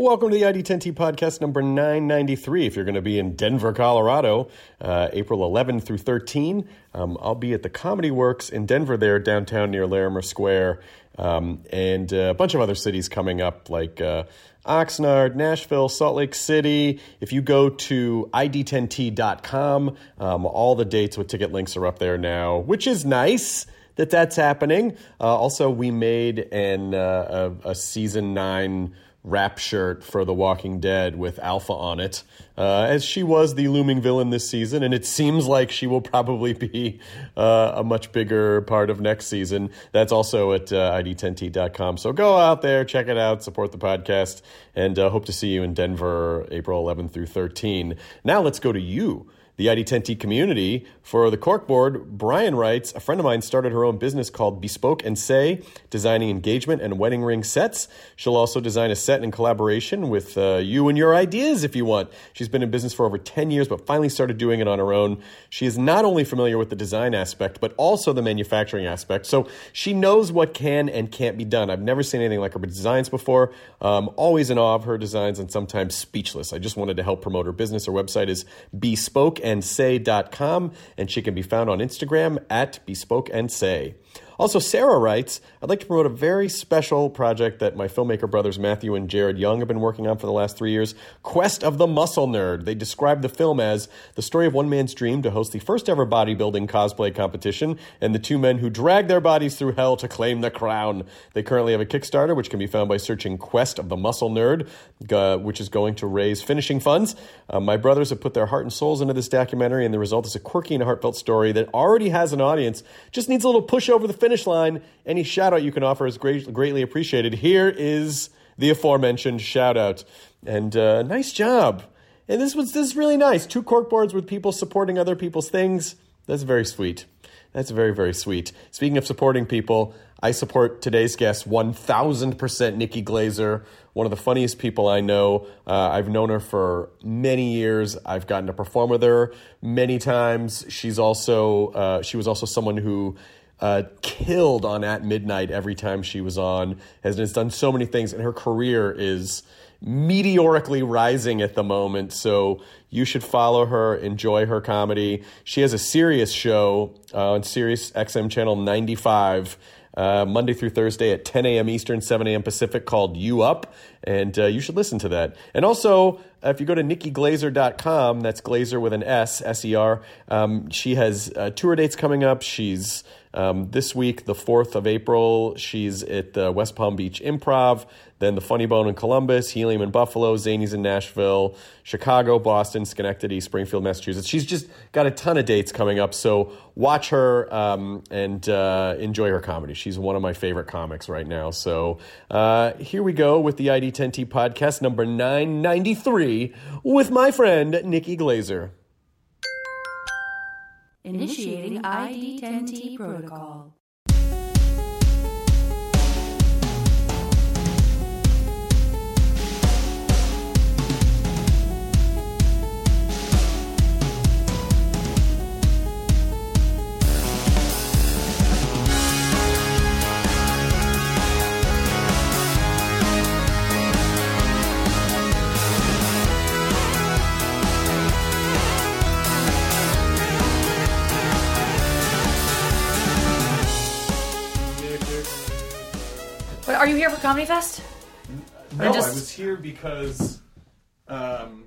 Welcome to the ID10T podcast number 993. If you're going to be in Denver, Colorado, uh, April 11 through 13, um, I'll be at the Comedy Works in Denver, there downtown near Larimer Square, um, and uh, a bunch of other cities coming up like uh, Oxnard, Nashville, Salt Lake City. If you go to id10t.com, um, all the dates with ticket links are up there now, which is nice that that's happening. Uh, also, we made an uh, a, a season nine wrap shirt for The Walking Dead with Alpha on it, uh, as she was the looming villain this season, and it seems like she will probably be uh, a much bigger part of next season. That's also at uh, id10t.com. So go out there, check it out, support the podcast, and uh, hope to see you in Denver April 11 through 13. Now let's go to you the ID10T community. For the corkboard, Brian writes, a friend of mine started her own business called Bespoke and Say, designing engagement and wedding ring sets. She'll also design a set in collaboration with uh, you and your ideas if you want. She's been in business for over 10 years, but finally started doing it on her own. She is not only familiar with the design aspect, but also the manufacturing aspect. So she knows what can and can't be done. I've never seen anything like her designs before. Um, always in awe of her designs and sometimes speechless. I just wanted to help promote her business. Her website is bespoke and say.com, and she can be found on Instagram at bespoke and say. Also, Sarah writes, I'd like to promote a very special project that my filmmaker brothers Matthew and Jared Young have been working on for the last three years Quest of the Muscle Nerd. They describe the film as the story of one man's dream to host the first ever bodybuilding cosplay competition and the two men who drag their bodies through hell to claim the crown. They currently have a Kickstarter, which can be found by searching Quest of the Muscle Nerd, uh, which is going to raise finishing funds. Uh, my brothers have put their heart and souls into this documentary, and the result is a quirky and heartfelt story that already has an audience, just needs a little push over the finish finish line. Any shout out you can offer is great, greatly appreciated. Here is the aforementioned shout out. And uh, nice job. And this was this is really nice. Two corkboards with people supporting other people's things. That's very sweet. That's very, very sweet. Speaking of supporting people, I support today's guest 1000% Nikki Glaser, one of the funniest people I know. Uh, I've known her for many years. I've gotten to perform with her many times. She's also, uh, she was also someone who uh, killed on At Midnight every time she was on, has, has done so many things, and her career is meteorically rising at the moment. So you should follow her, enjoy her comedy. She has a serious show uh, on Sirius XM channel 95. Uh, Monday through Thursday at 10 a.m. Eastern, 7 a.m. Pacific, called You Up. And uh, you should listen to that. And also, uh, if you go to nikkiglaser.com, that's Glaser with an S, S E R, um, she has uh, tour dates coming up. She's um, this week, the 4th of April, she's at the West Palm Beach Improv, then the Funny Bone in Columbus, Helium in Buffalo, Zanies in Nashville, Chicago, Boston, Schenectady, Springfield, Massachusetts. She's just got a ton of dates coming up, so watch her um, and uh, enjoy her comedy. She's one of my favorite comics right now. So uh, here we go with the ID10T podcast number 993 with my friend, Nikki Glaser. Initiating ID10T protocol. Are you here for Comedy Fest? No, just- I was here because um,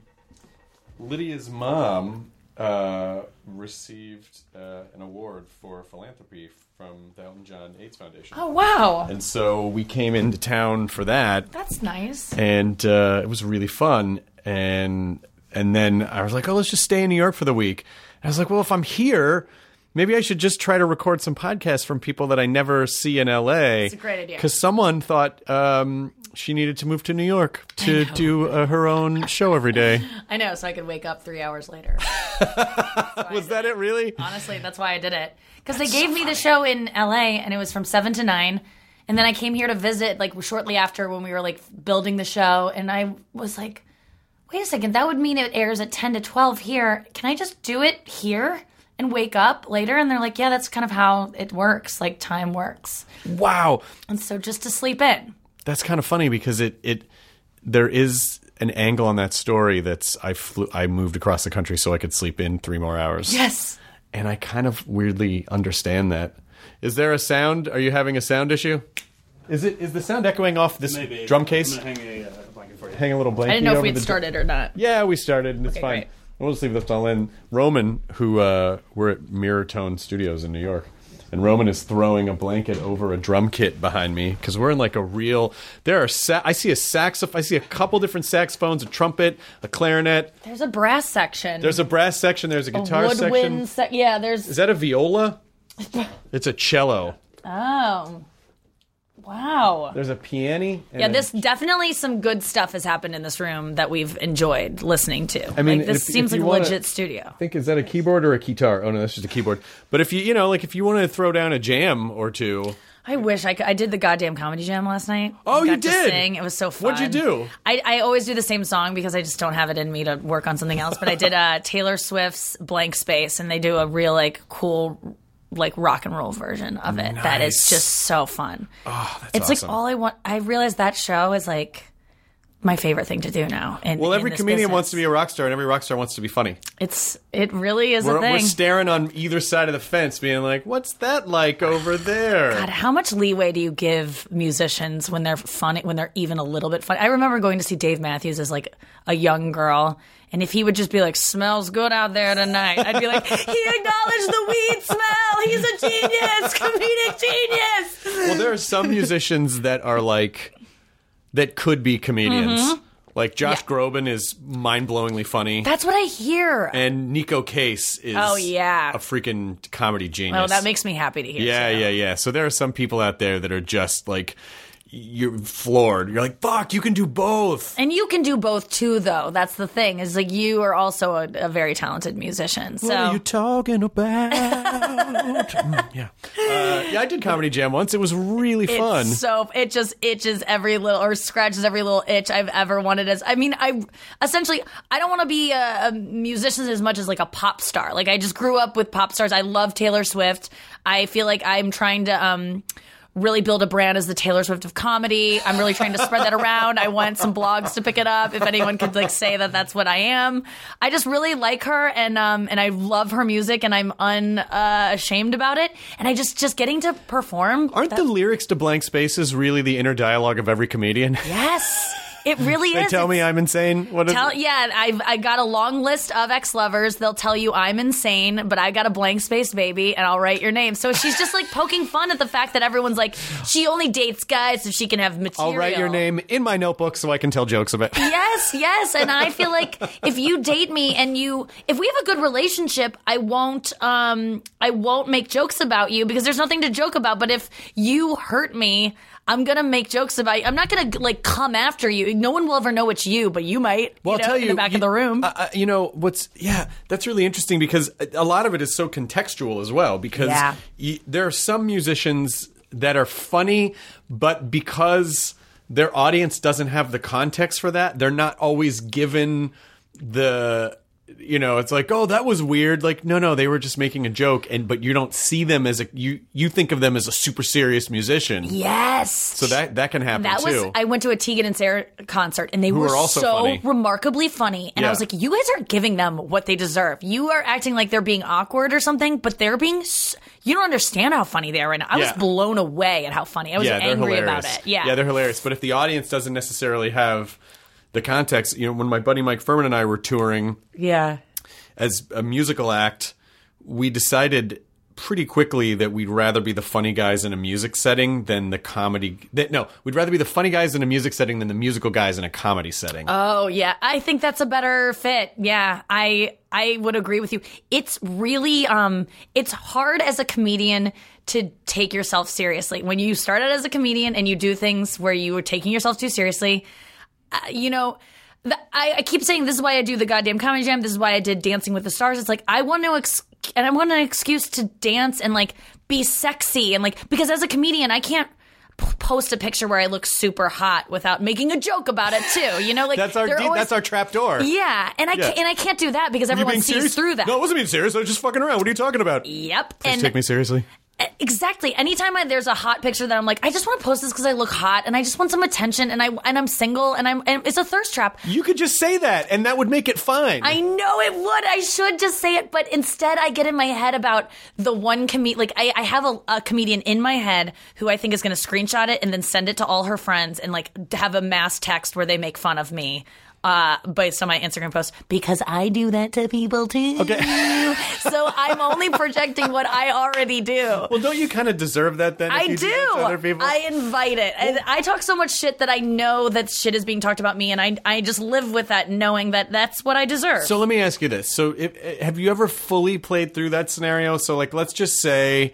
Lydia's mom uh, received uh, an award for philanthropy from the Elton John AIDS Foundation. Oh wow, And so we came into town for that, that's nice. and uh, it was really fun. And and then I was like, oh, let's just stay in New York for the week. And I was like, well, if I'm here, maybe I should just try to record some podcasts from people that I never see in LA. It's a great idea. Because someone thought um, she needed to move to New York to do uh, her own show every day. I know, so I could wake up three hours later. Was that it? Really? Honestly, that's why I did it. Because they gave me the show in LA, and it was from seven to nine. And then I came here to visit, like shortly after when we were like building the show, and I was like, "Wait a second, that would mean it airs at ten to twelve here. Can I just do it here and wake up later?" And they're like, "Yeah, that's kind of how it works. Like time works." Wow. And so just to sleep in. That's kind of funny because it it there is an angle on that story that's I flew I moved across the country so I could sleep in three more hours. Yes. And I kind of weirdly understand that. Is there a sound? Are you having a sound issue? Is it is the sound echoing off this Maybe. drum case? I'm hang a uh, blanket for you. Hang a little blanket. I didn't know if we'd the dr- started or not. Yeah, we started, and it's Okay, fine. great. We'll just leave this all in. Roman, who uh, we're at Mirror Tone Studios in New York, and Roman is throwing a blanket over a drum kit behind me because we're in like a real. There are sa- I see a saxophone. I see a couple different saxophones, a trumpet, a clarinet. There's a brass section. There's a brass section. There's a a guitar section. woodwind se- yeah, there's. Is that a viola? It's a cello. Oh. Wow. There's a piano. and Yeah, a- this definitely some good stuff has happened in this room that we've enjoyed listening to. I mean, like, this if- seems if like a wanna- legit studio. I think is that a keyboard or a guitar? Oh no, that's just a keyboard. But if you you know like if you want to throw down a jam or two, I wish I could. I did the goddamn comedy jam last night. Oh, you did? sing. It was so fun. What'd you do? I, I always do the same song because I just don't have it in me to work on something else. But I did uh, Taylor Swift's "Blank Space," and they do a real like cool like rock and roll version of it that is just so fun. oh, that's it's awesome. like all I want. I realize that show is like my favorite thing to do now. In, well, every comedian business. wants to be a rock star, and every rock star wants to be funny. It's it really is We're, a thing. we're staring on either side of the fence, being like, "What's that like over there?" God, how much leeway do you give musicians when they're funny, when they're even a little bit funny? I remember going to see Dave Matthews as like a young girl, and if he would just be like, "Smells good out there tonight," I'd be like, "He acknowledged the weed smell. He's a genius, comedic genius." well, there are some musicians that are like that could be comedians. Like Josh Mm-hmm. Yeah. Groban is mind-blowingly funny, That's what I hear. and Neko Case is Oh, yeah. a freaking comedy genius. oh, that makes me happy to hear. Yeah, too. yeah, yeah. So there are some people out there that are just like you're floored. You're like, "Fuck, you can do both." And you can do both too, though. That's the thing. Is like you are also a, a very talented musician. So What are you talking about? Mm, yeah, uh, yeah. I did comedy jam once. It was really fun. It's so it just itches every little or scratches every little itch I've ever wanted as I mean I essentially I don't want to be a, a musician as much as like a pop star like I just grew up with pop stars I love Taylor Swift I feel like I'm trying to um really build a brand as the Taylor Swift of comedy. I'm really trying to spread that around. I want some blogs to pick it up if anyone could like say that that's what I am. I just really like her and um and I love her music and I'm unashamed uh, ashamed about it. And I just just getting to perform Aren't the lyrics to Blank Spaces really the inner dialogue of every comedian? Yes, it really is. they is. tell me I'm insane. What Tell, yeah, I've I got a long list of ex lovers. They'll tell you I'm insane, but I got a blank space baby, and I'll write your name. So she's just like poking fun at the fact that everyone's like, she only dates guys so she can have material. I'll write your name in my notebook so I can tell jokes about. Yes, yes, and I feel like if you date me and you, if we have a good relationship, I won't, um, I won't make jokes about you because there's nothing to joke about. But if you hurt me. I'm gonna make jokes about you. I'm not gonna like come after you. No one will ever know it's you, but you might. Well, you know, I'll tell in you, the back you- of the room. Uh, you know what's? Yeah, that's really interesting because a- lot of it is so contextual as well. Because Yeah. y- there are some musicians that are funny, but because their audience doesn't have the context for that, they're not always given the. You know, it's like, oh, that was weird. Like, no, no, they were just making a joke, and but you don't see them as a you you think of them as a super serious musician. yes. So that that can happen that was. I went to a Tegan and Sara concert, and they were are also so funny. remarkably funny. And I was like, "You guys aren't giving them what they deserve. You are acting like they're being awkward or something, but they're being. s- You don't understand how funny they are right now. I was Yeah. blown away at how funny. I was yeah, angry about it. Yeah, yeah, they're hilarious. But if the audience doesn't necessarily have the context, you know, when my buddy Mike Phirman and I were touring yeah. as a musical act, we decided pretty quickly that we'd rather be the funny guys in a music setting than the comedy. That, no, we'd rather be the funny guys in a music setting than the musical guys in a comedy setting. Oh yeah, I think that's a better fit. Yeah, I I would agree with you. It's really um it's hard as a comedian to take yourself seriously. When you start out as a comedian and you do things where you are taking yourself too seriously, Uh, you know, the, I, I keep saying this is why I do the goddamn comedy jam. This is why I did Dancing with the Stars. It's like I want to ex- and I want an excuse to dance and like be sexy and like because as a comedian I can't p- post a picture where I look super hot without making a joke about it too. You know, like that's our de- always- that's our trap door. yeah, and I Yeah. Can't, and I can't do that because everyone sees serious? through that. No, I wasn't being serious. I was just fucking around. What are you talking about? Yep, Please and take me seriously. Exactly. Anytime I, there's a hot picture that I'm like, I just want to post this because I look hot and I just want some attention and I and I'm single and I'm and it's a thirst trap. You could just say that, and that would make it fine. I know it would. I should just say it, but instead I get in my head about the one comedian. Like I, I have a, a comedian in my head who I think is going to screenshot it and then send it to all her friends and like have a mass text where they make fun of me. Uh, based on my Instagram post, because I do that to people too. Okay. so I'm only projecting what I already do. well, don't you kind of deserve that then? I do. other people? I invite it. And I talk so much shit that I know that shit is being talked about me, and I I just live with that, knowing that that's what I deserve. So let me ask you this: So, if, have you ever fully played through that scenario? So, like, let's just say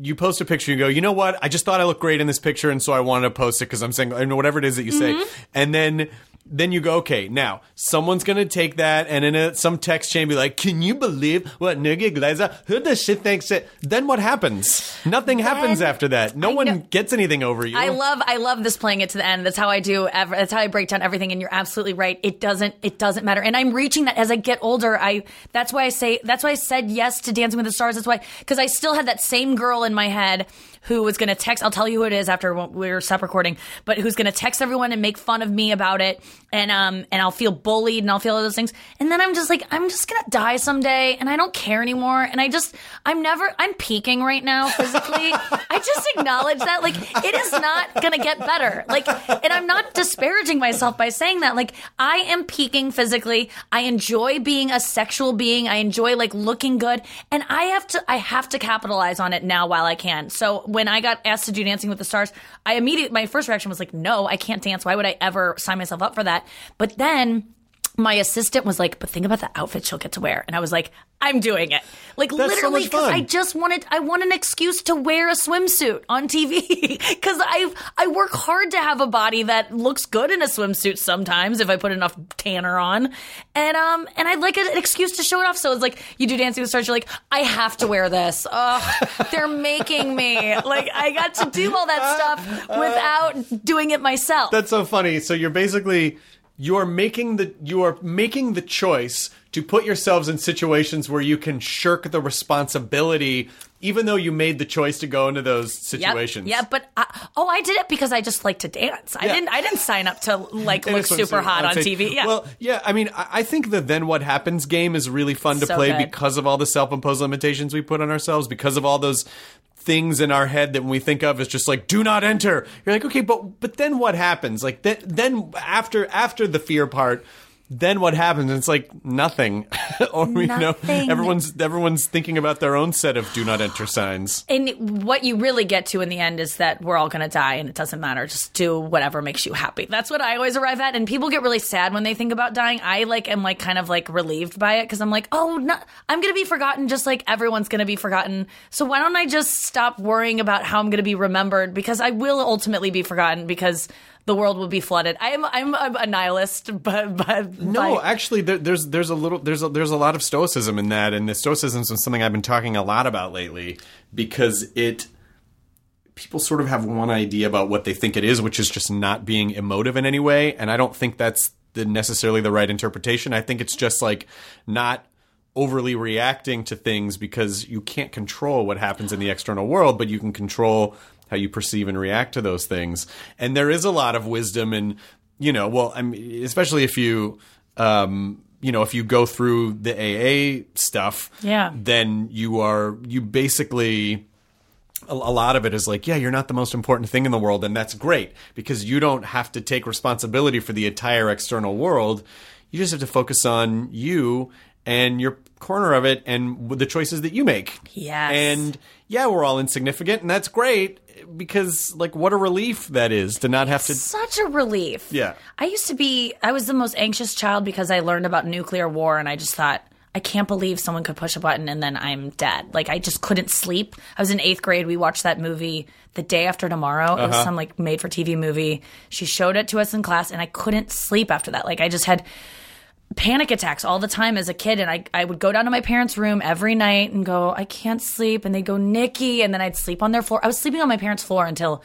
you post a picture, you go, you know what? I just thought I looked great in this picture, and so I wanted to post it because I'm single, and whatever it is that you say, Mm-hmm. and then. Then you go, okay, now someone's gonna take that and in a, some text chain be like, can you believe what Nugget Glaser, who the shit thinks it? Then what happens? Nothing happens after that. No I one know- gets anything over you. I love I love this playing it to the end. That's how I do. Ever, that's how I break down everything. And you're absolutely right. It doesn't it doesn't matter. And I'm reaching that as I get older. I that's why I say that's why I said yes to Dancing with the Stars. That's why because I still had that same girl in my head who was going to text. I'll tell you who it is after we're stop recording. But who's going to text everyone and make fun of me about it. And um and I'll feel bullied and I'll feel all those things. And then I'm just like I'm just gonna die someday. And I don't care anymore. And I just I'm never I'm peaking right now physically. I just acknowledge that like it is not gonna get better. Like, and I'm not disparaging myself by saying that. Like, I am peaking physically. I enjoy being a sexual being. I enjoy like looking good, and I have to. I have to capitalize on it now while I can. So when I got asked to do Dancing with the Stars, I immediately my first reaction was like, no, I can't dance. Why would I ever sign myself up for that? But then my assistant was like, but think about the outfit she'll get to wear. And I was like, I'm doing it. Like That's literally, because fun. I just wanted, I want an excuse to wear a swimsuit on TV. Cause I, I work hard to have a body that looks good in a swimsuit sometimes if I put enough tanner on. And, um, and I'd like an excuse to show it off. So it's like, you do Dancing with Stars, you're like, I have to wear this. Ugh, they're making me. Like, I got to do all that stuff without doing it myself. That's so funny. So you're basically you're making the you are making the choice to put yourselves in situations where you can shirk the responsibility even though you made the choice to go into those situations. Yep. Yeah, but I, oh, I did it because I just like to dance. I Yeah. didn't. I didn't sign up to like look super hot on TV. Yeah. Well, yeah. I mean, I I think the then what happens game is really fun to So play good. because of all the self-imposed limitations we put on ourselves, because of all those things in our head that when we think of as just like do not enter. You're like, okay, but but then what happens? Like then then after after the fear part. Then what happens? It's like nothing, or you know, everyone's everyone's thinking about their own set of "do not enter" signs. and what you really get to in the end is that we're all going to die and it doesn't matter. Just do whatever makes you happy. That's what I always arrive at. And people get really sad when they think about dying. I like am like kind of like relieved by it because I'm like, oh, no, I'm going to be forgotten just like everyone's going to be forgotten. So why don't I just stop worrying about how I'm going to be remembered because I will ultimately be forgotten because the world will be flooded. I am I'm a nihilist, but but No, by- actually, there, there's there's a little there's a, there's a lot of stoicism in that, and the stoicism is something I've been talking a lot about lately because it people sort of have one idea about what they think it is, which is just not being emotive in any way, and I don't think that's the necessarily the right interpretation. I think it's just like not overly reacting to things because you can't control what happens in the external world, but you can control how you perceive and react to those things. And there is a lot of wisdom in, you know, well, I mean, especially if you, um, you know, if you go through the AA stuff, Yeah. then you are, you basically, a, a lot of it is like, yeah, you're not the most important thing in the world, and that's great because you don't have to take responsibility for the entire external world. You just have to focus on you and your corner of it and the choices that you make. Yes. And yeah, we're all insignificant, and that's great because, like, what a relief that is to not have to. such a relief. Yeah. I used to be, I was the most anxious child because I learned about nuclear war and I just thought, I can't believe someone could push a button and then I'm dead. Like, I just couldn't sleep. I was in eighth grade. We watched that movie the day after tomorrow. It Uh-huh. was some like made for TV movie. She showed it to us in class and I couldn't sleep after that. Like, I just had panic attacks all the time as a kid and I, I would go down to my parents' room every night and go, I can't sleep and they'd go, Nikki and then I'd sleep on their floor. I was sleeping on my parents' floor until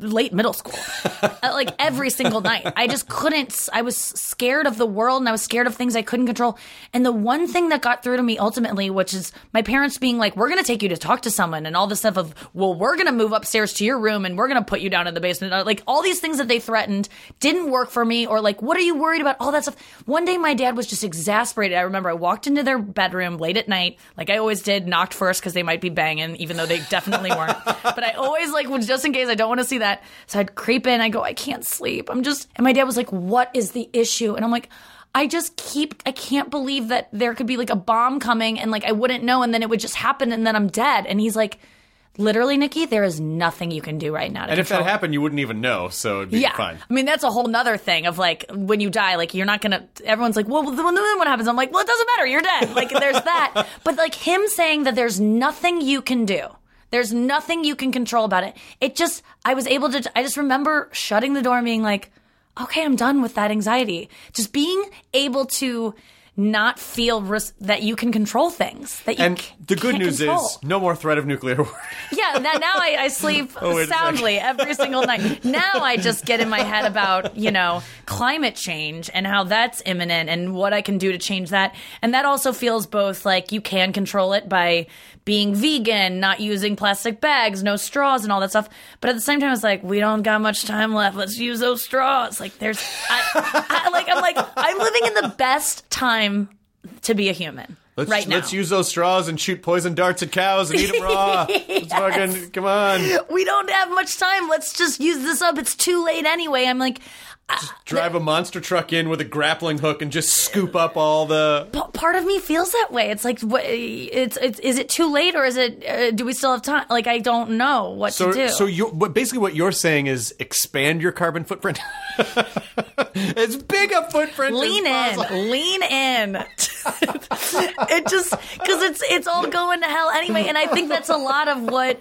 late middle school, uh, like every single night. I just couldn't. I was scared of the world and I was scared of things I couldn't control. And the one thing that got through to me ultimately, which is my parents being like, "We're going to take you to talk to someone," and all this stuff of, "Well, we're going to move upstairs to your room and we're going to put you down in the basement," Uh, like all these things that they threatened didn't work for me. Or like, what are you worried about? All that stuff. One day, my dad was just exasperated. I remember I walked into their bedroom late at night, like I always did, knocked first because they might be banging, even though they definitely weren't. but I always like, just in case I don't want to see that. So I'd creep in. I go, I can't sleep. I'm just, and my dad was like, "What is the issue?" And I'm like. I just keep I can't believe that there could be like a bomb coming and like I wouldn't know and then it would just happen and then I'm dead. And he's like, literally, Nikki, there is nothing you can do right now. To And if that it." happened, you wouldn't even know, so it'd be yeah, fine. I mean that's a whole nother thing of like when you die, like you're not gonna. Everyone's like, well, then then what happens? I'm like, well, it doesn't matter. You're dead. Like there's that. But like him saying that there's nothing you can do. There's nothing you can control about it. It just, I was able to, I just remember shutting the door and being like, okay, I'm done with that anxiety. Just being able to not feel ris- that you can control things. That you And c- the good news control. is no more threat of nuclear war. Yeah, that now I, I sleep Oh, soundly every single night. Now I just get in my head about, you know, climate change and how that's imminent and what I can do to change that. And that also feels both like you can control it by being vegan, not using plastic bags, no straws and all that stuff. But at the same time, it's like, we don't got much time left. Let's use those straws. Like there's, I, I, like, I'm like, I'm living in the best time to be a human. Let's, right now. let's use those straws and shoot poison darts at cows and eat them raw. Let's fucking, come on. we don't have much time. Let's just use this up. It's too late anyway. I'm like, Drive a monster truck in with a grappling hook and just scoop up all the. p- part of me feels that way. It's like, what, it's, it's, is it too late or is it, uh, do we still have time? Like, I don't know what So, to do. so you, basically, what you're saying is expand your carbon footprint. as big a footprint. as lean in, lean in. it just, cause it's, it's all going to hell anyway. And I think that's a lot of what,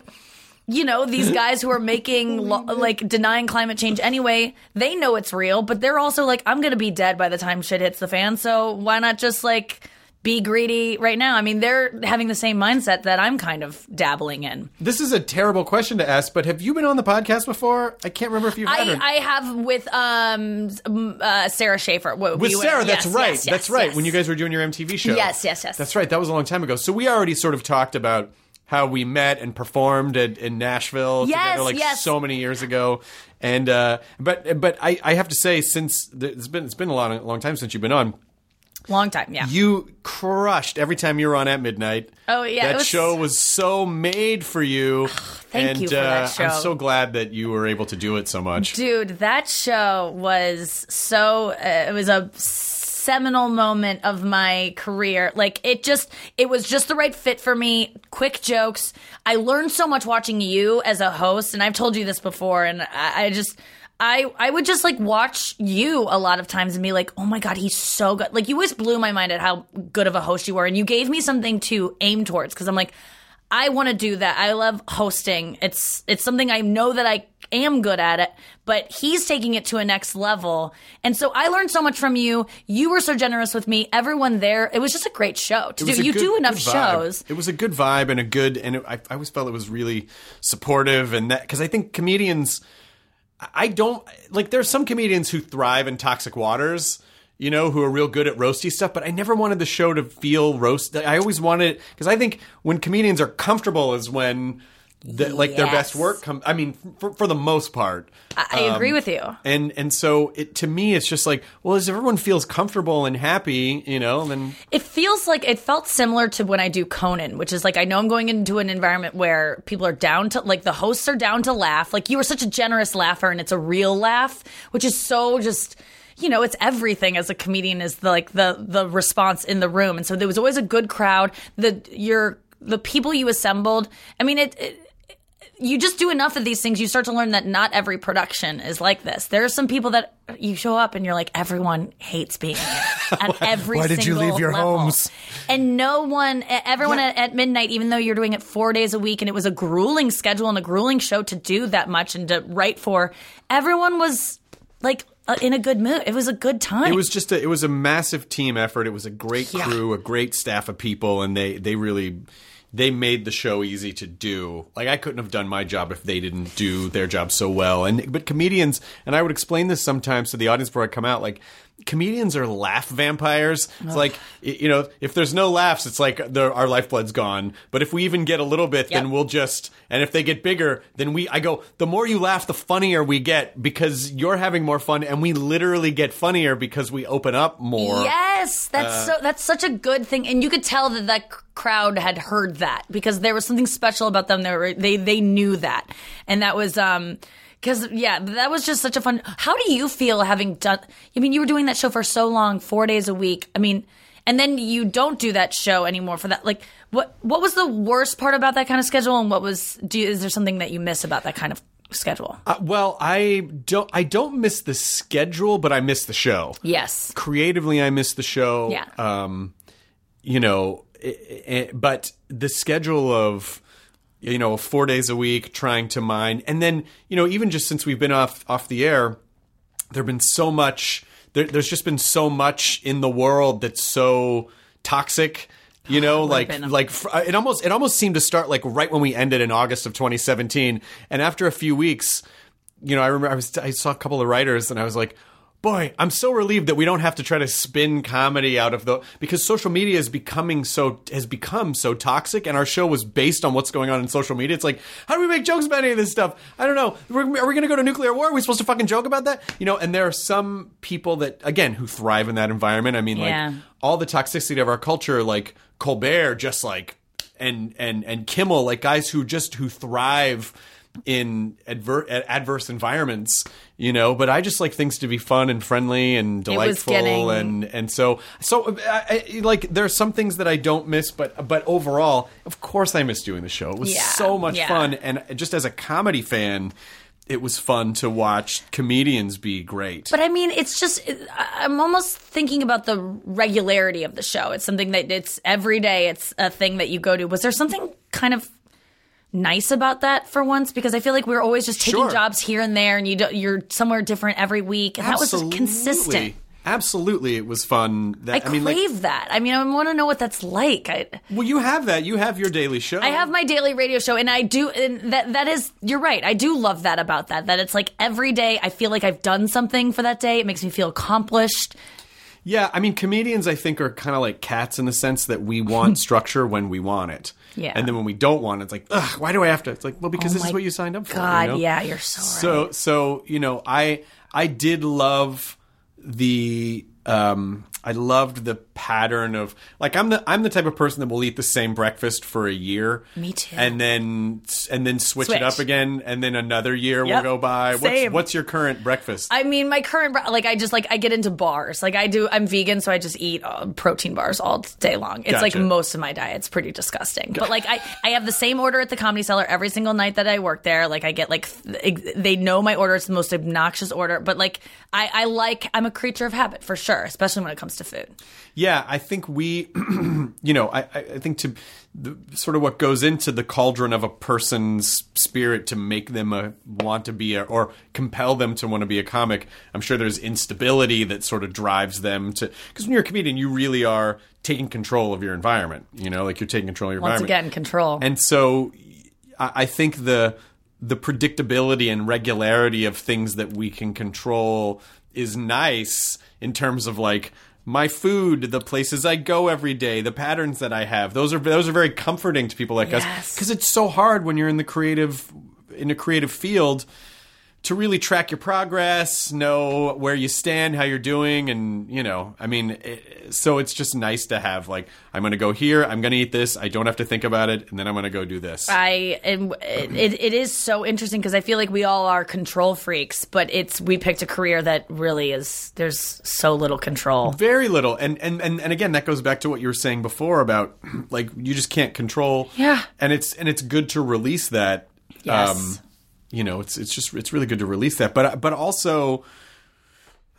you know, these guys who are making, lo- like, denying climate change anyway, they know it's real, but they're also like, I'm going to be dead by the time shit hits the fan. So why not just, like, be greedy right now? I mean, they're having the same mindset that I'm kind of dabbling in. This is a terrible question to ask, but have you been on the podcast before? I can't remember if you have. I, I have with um um, uh, Sara Schaefer. What, with we were- Sara, that's yes, right. yes, yes, that's right. yes. When you guys were doing your MTV show. Yes, yes, yes. That's right. That was a long time ago. So we already sort of talked about how we met and performed at, in Nashville Yes, together like yes. so many years ago. And uh, but but I, I have to say since it's been it's been a long long time since you've been on. long time, yeah. You crushed every time you were on at midnight. Oh, yeah, that was- show was so made for you. Thank and, you for that uh, show. I'm so glad that you were able to do it so much. Dude, that show was so. Uh, it was a seminal moment of my career. Like it just, it was just the right fit for me. Quick jokes. I learned so much watching you as a host, and I've told you this before, and I, I just. I, I would just like watch you a lot of times and be like, oh my God, he's so good. Like, you always blew my mind at how good of a host you were. And you gave me something to aim towards because I'm like, I want to do that. I love hosting. It's it's something I know that I am good at it, but he's taking it to a next level. And so I learned so much from you. You were so generous with me. Everyone there. It was just a great show to do. You good- do enough shows. It was a good vibe and a good, and it, I, I always felt it was really supportive and that because I think comedians, I don't like. There's some comedians who thrive in toxic waters. You know, who are real good at roasty stuff, but I never wanted the show to feel roast. I always wanted because I think when comedians are comfortable is when the, like their best work come. I mean, for, for the most part, I, I agree um, with you. and and so it to me it's just like well, as everyone feels comfortable and happy, you know, then It feels like it felt similar to when I do Conan, which is like I know I'm going into an environment where people are down to like the hosts are down to laugh. Like you were such a generous laugher and it's a real laugh, which is so just you know, it's everything as a comedian is the, like the the response in the room. And so there was always a good crowd. The your the people you assembled. I mean it, it you just do enough of these things, you start to learn that not every production is like this. There are some people that you show up and you're like, everyone hates being here. At every why did you leave your level. homes? And no one, everyone at, at midnight, even though you're doing it four days a week and it was a grueling schedule and a grueling show to do that much and to write for, everyone was like uh, in a good mood. It was a good time. It was just a, it was a massive team effort. It was a great Yeah. crew, a great staff of people, and they they really they made the show easy to do. Like I couldn't have done my job if they didn't do their job so well. And but comedians, and I would explain this sometimes to the audience before I come out, like comedians are laugh vampires. It's like you know, if there's no laughs, it's like the, our lifeblood's gone. But if we even get a little bit, then we'll just. And if they get bigger, then we. I go. The more you laugh, the funnier we get because you're having more fun, and we literally get funnier because we open up more. Yes, that's so that's such a good thing, and you could tell that that crowd had heard that because there was something special about them. They were, they they knew that, and that was um because yeah, that was just such a fun. How do you feel having done? I mean, you were doing that show for so long, four days a week. I mean, and then you don't do that show anymore for that. Like, what what was the worst part about that kind of schedule, and what was? Do you, is there something that you miss about that kind of schedule? Uh, well, I don't. I don't miss the schedule, but I miss the show. yes. creatively I miss the show. Yeah. Um, you know, i- i- but the schedule of you know four days a week trying to mine, and then you know even just since we've been off off the air, there've been so much. There, there's just been so much in the world that's so toxic. You know, like like it almost it almost seemed to start like right when we ended in August of 2017, and after a few weeks, you know, I remember I was I saw a couple of writers, and I was like, boy, I'm so relieved that we don't have to try to spin comedy out of the because social media is becoming so has become so toxic, and our show was based on what's going on in social media. It's like, how do we make jokes about any of this stuff? I don't know. We're, are we going to go to nuclear war? Are we supposed to fucking joke about that? You know, and there are some people that again who thrive in that environment. I mean, Yeah. like all the toxicity of our culture, like Colbert, just like and and and Kimmel, like guys who just who thrive in adver- adverse environments, you know. But I just like things to be fun and friendly and delightful, getting- and and so so I, I, like there are some things that I don't miss, but but overall, of course, I miss doing the show. It was Yeah, so much yeah. fun, and just as a comedy fan. It was fun to watch comedians be great. But I mean, it's just I'm almost thinking about the regularity of the show. It's something that it's every day. It's a thing that you go to. Was there something kind of nice about that for once? Because I feel like we're always just taking Sure. jobs here and there, and you do, you're somewhere different every week, and that was just consistent. Absolutely, it was fun. That, I, mean, crave like, that. I mean, I want to know what that's like. I, well, you have that. You have your daily show. I have my daily radio show, and I do. And that that is, you're right. I do love that about that. That it's like every day I feel like I've done something for that day. It makes me feel accomplished. Yeah, I mean, comedians, I think, are kind of like cats in the sense that we want structure when we want it. Yeah. And then when we don't want it, it's like, ugh, why do I have to? It's like, well, because Oh this is what you signed up for. you God, know? yeah, you're so right. So, so you know, I I did love the um I loved the pattern of like I'm the I'm the type of person that will eat the same breakfast for a year. Me too. And then and then switch, Switch. it up again, and then another year Yep. will go by. What's Same. what's your current breakfast? I mean, my current like I just like I get into bars. Like I do. I'm vegan, so I just eat uh, protein bars all day long. It's like most of my diet's pretty disgusting. But like I, I have the same order at the Comedy Cellar every single night that I work there. Like I get like th- they know my order. It's the most obnoxious order. But like I, I like I'm a creature of habit for sure, especially when it comes to food. Yeah, I think we, you know, I, I think to the, sort of what goes into the cauldron of a person's spirit to make them a, want to be a, or compel them to want to be a comic. I'm sure there's instability that sort of drives them to, because when you're a comedian, you really are taking control of your environment. You know, like you're taking control of your environment. Once again, control. And so I I think the the predictability and regularity of things that we can control is nice in terms of like my food, the places I go every day, the patterns that I have. Those are those are very comforting to people like us because it's so hard when you're in the creative in a creative field to really track your progress, know where you stand, how you're doing, and you know, I mean, it, so it's just nice to have like, I'm going to go here, I'm going to eat this, I don't have to think about it, and then I'm going to go do this. I and it, it is so interesting because I feel like we all are control freaks, but it's we picked a career that really is there's so little control. Very little, and, and and and again, that goes back to what you were saying before about like you just can't control. Yeah. and it's and it's good to release that. Yes. Um, you know, it's it's just it's really good to release that, but but also,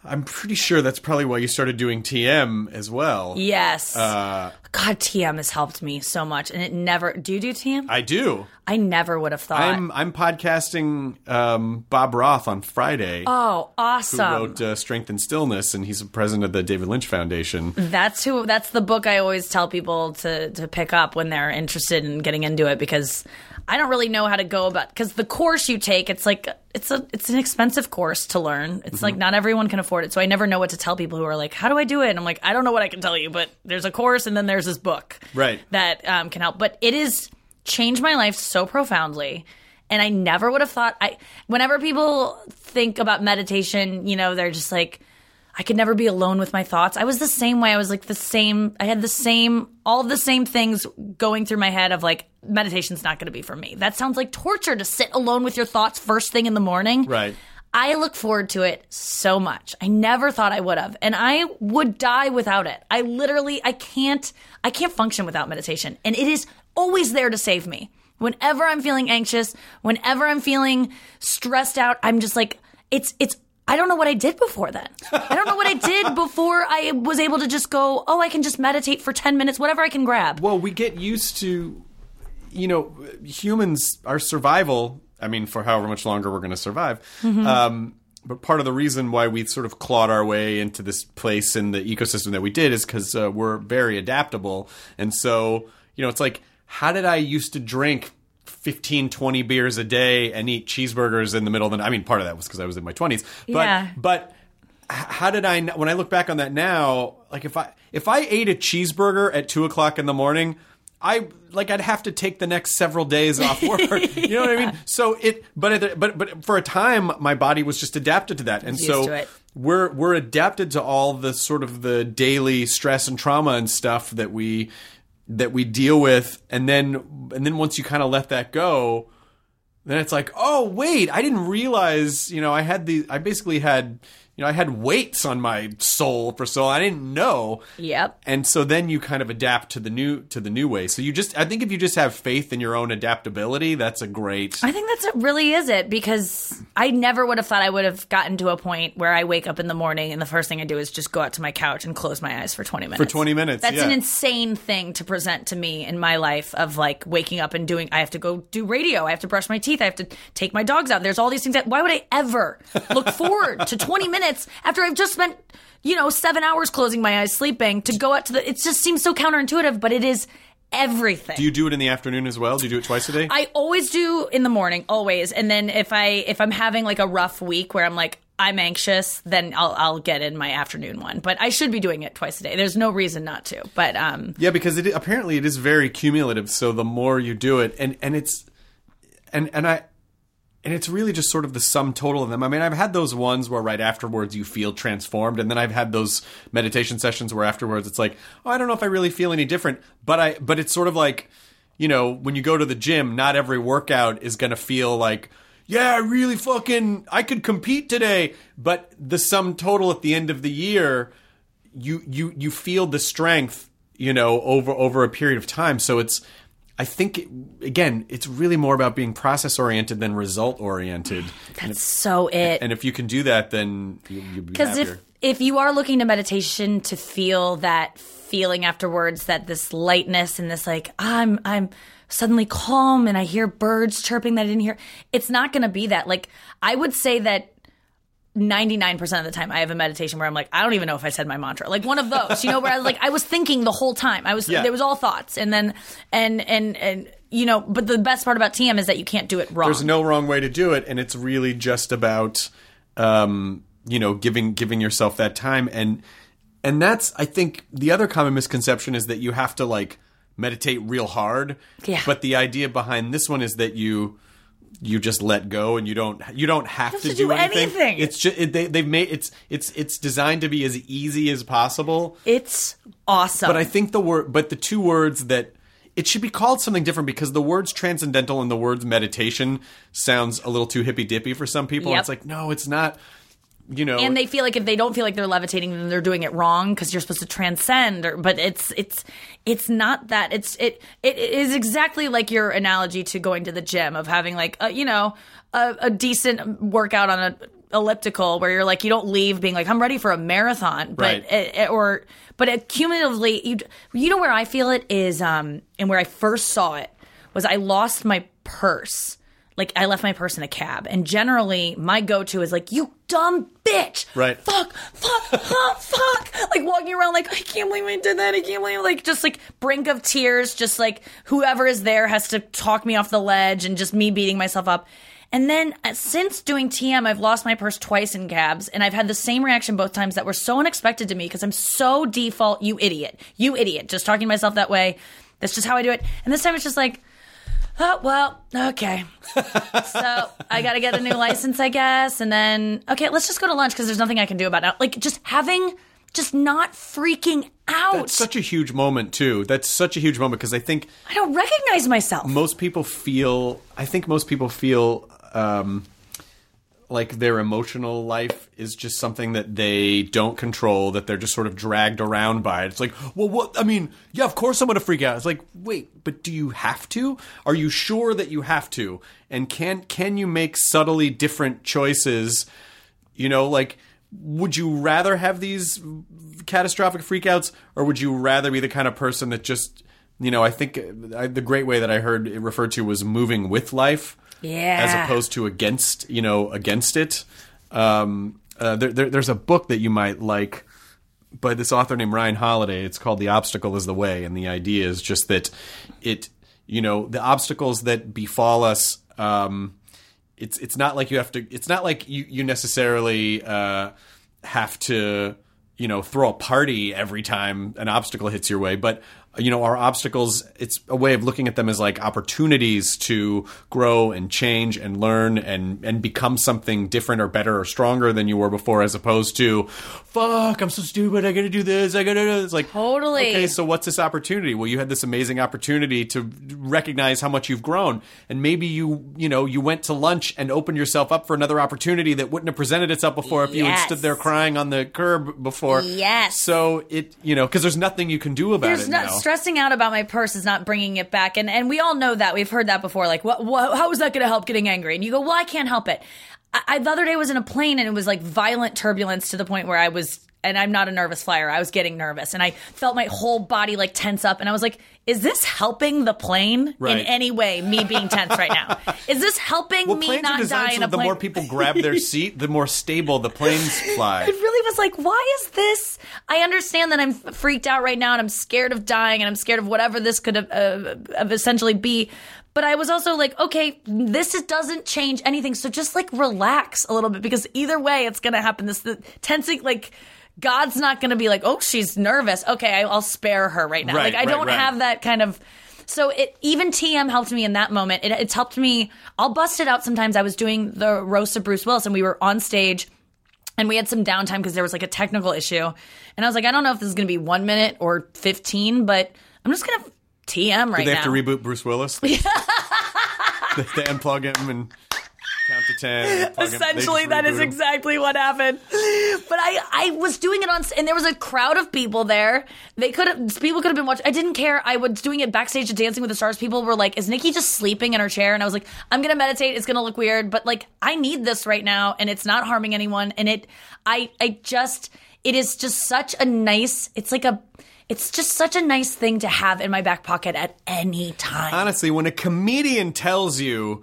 I'm pretty sure that's probably why you started doing TM as well. Yes. Uh, God, TM has helped me so much, and it never. Do you do TM? I do. I never would have thought. I'm I'm podcasting um, Bob Roth on Friday. oh, who awesome! wrote uh, Strength and Stillness, and he's the president of the David Lynch Foundation. That's who. That's the book I always tell people to to pick up when they're interested in getting into it because I don't really know how to go about because the course you take it's like it's a it's an expensive course to learn. It's like not everyone can afford it, so I never know what to tell people who are like, "How do I do it?" And I'm like, I don't know what I can tell you, but there's a course and then there's this book Right. that um, can help. But it has changed my life so profoundly. And I never would have thought I whenever people think about meditation, you know, they're just like I could never be alone with my thoughts. I was the same way. I was like the same I had the same all the same things going through my head of like meditation's not going to be for me. That sounds like torture to sit alone with your thoughts first thing in the morning. Right. I look forward to it so much. I never thought I would have. And I would die without it. I literally I can't I can't function without meditation. And it is always there to save me. Whenever I'm feeling anxious, whenever I'm feeling stressed out, I'm just like it's it's I don't know what I did before then. I don't know what I did before I was able to just go, "Oh, I can just meditate for 10 minutes, whatever I can grab." Well, we get used to, you know, humans, our survival. I mean, for however much longer we're going to survive. Um, but part of the reason why we sort of clawed our way into this place in the ecosystem that we did is because uh, we're very adaptable. And so, you know, it's like, how did I used to drink 15, 20 beers a day and eat cheeseburgers in the middle of the night? I mean, part of that was because I was in my 20s. But, Yeah. but how did I when I look back on that now? Like if I if I ate a cheeseburger at two o'clock in the morning, I like I'd have to take the next several days off work. you know what I mean? So it, but but but for a time, my body was just adapted to that, and so we're we're adapted to all the sort of the daily stress and trauma and stuff that we that we deal with, and then and then once you kind of let that go, then it's like, oh wait, I didn't realize, you know, I had the, I basically had, you know, I had weights on my soul for so long. I didn't know. Yep. And so then you kind of adapt to the new to the new way. So you just, I think if you just have faith in your own adaptability, that's a great. I think that's it really is it because I never would have thought I would have gotten to a point where I wake up in the morning and the first thing I do is just go out to my couch and close my eyes for 20 minutes. For 20 minutes, That's yeah. an insane thing to present to me in my life of like waking up and doing I have to go do radio, I have to brush my teeth, I have to take my dogs out. There's all these things that why would I ever look forward to 20 minutes after I've just spent you know 7 hours closing my eyes sleeping to go out to the it just seems so counterintuitive but it is everything. do you do it in the afternoon as well? Do you do it twice a day? I always do in the morning, always. And then if I if I'm having like a rough week where I'm like I'm anxious, then I'll I'll get in my afternoon one. But I should be doing it twice a day. There's no reason not to. But um Yeah, because it apparently it is very cumulative. So the more you do it, and and it's and and I and it's really just sort of the sum total of them. I mean, I've had those ones where right afterwards you feel transformed, and then I've had those meditation sessions where afterwards it's like, oh, I don't know if I really feel any different. But I but it's sort of like, you know, when you go to the gym, not every workout is going to feel like. Yeah, I really fucking I could compete today, but the sum total at the end of the year, you you you feel the strength you know over over a period of time so it's i think it, again it's really more about being process oriented than result oriented that's so it. and if you can do that then you, you'll be Because if if you are looking to meditation to feel that feeling afterwards, that this lightness and this like I'm I'm suddenly calm and I hear birds chirping that I didn't hear, it's not going to be that. Like I would say that. 99% of the time I have a meditation where I'm like I don't even know if I said my mantra. Like one of those, you know, where I was like I was thinking the whole time. I was Yeah. there was all thoughts and then and and and you know, but the best part about TM is that you can't do it wrong. there's no wrong way to do it and it's really just about um, you know giving giving yourself that time and and that's i think the other common misconception is that you have to like meditate real hard Yeah. but the idea behind this one is that you you just let go and you don't you don't have, to, to do, do anything. anything. it's just it, they, they've made it's it's it's designed to be as easy as possible it's awesome. but I think the word, but the two words that it should be called something different because the words transcendental and the words meditation sounds a little too hippy dippy for some people. Yep. It's like no, it's not. You know, and they feel like if they don't feel like they're levitating then they're doing it wrong because you're supposed to transcend or, but it's it's it's not that it's it it is exactly like your analogy to going to the gym of having like a, you know a, a decent workout on a elliptical where you're like you don't leave being like I'm ready for a marathon, but Right. it, it- or but it, cumulatively, you you know where I feel it is, um, and where I first saw it was I lost my purse. Like I left my purse in a cab, and generally my go-to is like, "You dumb bitch!" Right. Fuck, fuck, huh, fuck. Like walking around, like I can't believe I did that. I can't believe, like just like brink of tears. Just like whoever is there has to talk me off the ledge, and just me beating myself up. And then uh, since doing TM, I've lost my purse twice in cabs, and I've had the same reaction both times that were so unexpected to me because I'm so default, you idiot, you idiot, just talking to myself that way. That's just how I do it. And this time it's just like, oh well, okay. so I got to get a new license, I guess, and then okay, let's just go to lunch because there's nothing I can do about it. Like just having, just not freaking out. That's such a huge moment too. That's such a huge moment because I think I don't recognize myself. most people feel. I think most people feel um, like their emotional life is just something that they don't control. That they're just sort of dragged around by it. It's like, well, what? I mean, yeah, of course I'm to freak out. It's like, wait, but do you have to? Are you sure that you have to? And can can you make subtly different choices? You know, like. Would you rather have these catastrophic freakouts, or would you rather be the kind of person that just, you know, I think uh, I, the great way that I heard it referred to was moving with life, Yeah. as opposed to against, you know, against it. Um, uh, there, there, there's a book that you might like by this author named Ryan Holiday. It's called "The Obstacle Is the Way," and the idea is just that it, you know, the obstacles that befall us. Um, it's it's not like you have to. It's not like you you necessarily uh, have to you know throw a party every time an obstacle hits your way, but you know our obstacles. It's a way of looking at them as like opportunities to grow and change and learn and and become something different or better or stronger than you were before, as opposed to fuck. I'm so stupid. I gotta do this. I gotta. do It's like Totally. Okay, so what's this opportunity? Well, you had this amazing opportunity to recognize how much you've grown, and maybe you, you know, you went to lunch and opened yourself up for another opportunity that wouldn't have presented itself before if you had stood there crying on the curb before. Yes. So it, you know, because there's nothing you can do about There's it not now. Stressing out about my purse is not bringing it back, and and we all know that we've heard that before. Like, what, what how is that going to help getting angry? And you go, well, I can't help it. I, I the other day was in a plane and it was like violent turbulence to the point where I was. And I'm not a nervous flyer. I was getting nervous, and I felt my whole body like tense up. And I was like, "Is this helping the plane in any way? Me being tense right now? Is this helping well, me not die in so a the plane?" more people grab their seat, the more stable the planes fly. It really was like, why is this? I understand that I'm freaked out right now and I'm scared of dying and I'm scared of whatever this could have, uh, have essentially be. But I was also like, okay, this is, doesn't change anything. So just like relax a little bit because either way, it's going to happen. This the tensing, like, God's not going to be like, oh, she's nervous. Okay, I, I'll spare her right now. Right, like, I right, don't right. have that kind of. So it even TM helped me in that moment. It, it's helped me. I'll bust it out sometimes. I was doing the roast of Bruce Willis, and we were on stage and we had some downtime because there was like a technical issue. And I was like, I don't know if this is going to be one minute or 15, but I'm just going to TM right Did they now. have to reboot Bruce Willis? they, they unplug him and count to ten. unplug him. They Essentially, that is him. exactly what happened. But I, I was doing it on, and there was a crowd of people there. They could have, people could have been watching. I didn't care. I was doing it backstage at Dancing with the Stars. People were like, "Is Nikki just sleeping in her chair?" And I was like, "I'm gonna meditate. It's gonna look weird, but like, I need this right now, and it's not harming anyone. And it, I, I just, it is just such a nice. It's like a." It's just such a nice thing to have in my back pocket at any time. Honestly, when a comedian tells you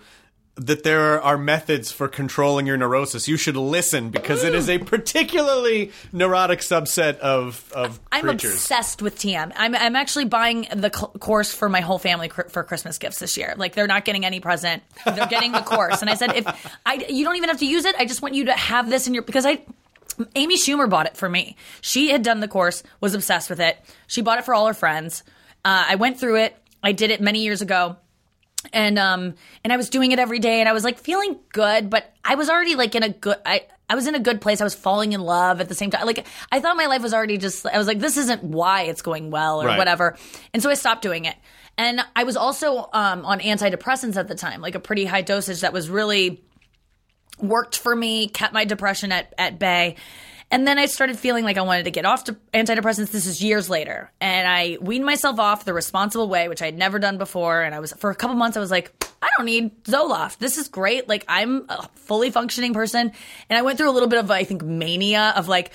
that there are methods for controlling your neurosis, you should listen because it is a particularly neurotic subset of of I'm creatures. obsessed with TM. I'm, I'm actually buying the cl- course for my whole family cr- for Christmas gifts this year. Like they're not getting any present; they're getting the course. And I said, if I, you don't even have to use it. I just want you to have this in your because I. Amy Schumer bought it for me. She had done the course, was obsessed with it. She bought it for all her friends. Uh, I went through it. I did it many years ago and um and I was doing it every day and I was like feeling good, but I was already like in a good I I was in a good place. I was falling in love at the same time. Like I thought my life was already just I was like this isn't why it's going well or Right. whatever. And so I stopped doing it. And I was also um on antidepressants at the time, like a pretty high dosage that was really worked for me, kept my depression at, at bay. And then I started feeling like I wanted to get off to antidepressants. This is years later. And I weaned myself off the responsible way, which I had never done before. And I was, for a couple months, I was like, I don't need Zoloft. This is great. Like I'm a fully functioning person. And I went through a little bit of, I think, mania of like,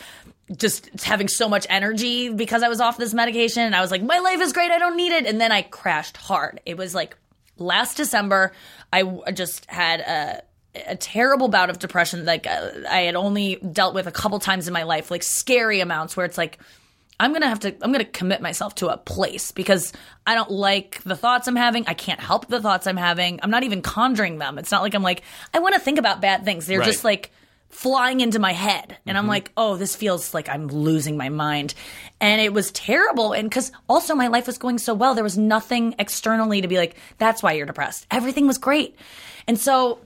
just having so much energy because I was off this medication. And I was like, my life is great. I don't need it. And then I crashed hard. It was like last December, I just had a, a terrible bout of depression. Like uh, I had only dealt with a couple times in my life, like scary amounts where it's like, I'm gonna have to, I'm gonna commit myself to a place because I don't like the thoughts I'm having. I can't help the thoughts I'm having. I'm not even conjuring them. It's not like I'm like, I wanna think about bad things. They're Right. just like, flying into my head and i'm like oh this feels like i'm losing my mind and it was terrible and because also my life was going so well there was nothing externally to be like that's why you're depressed everything was great and so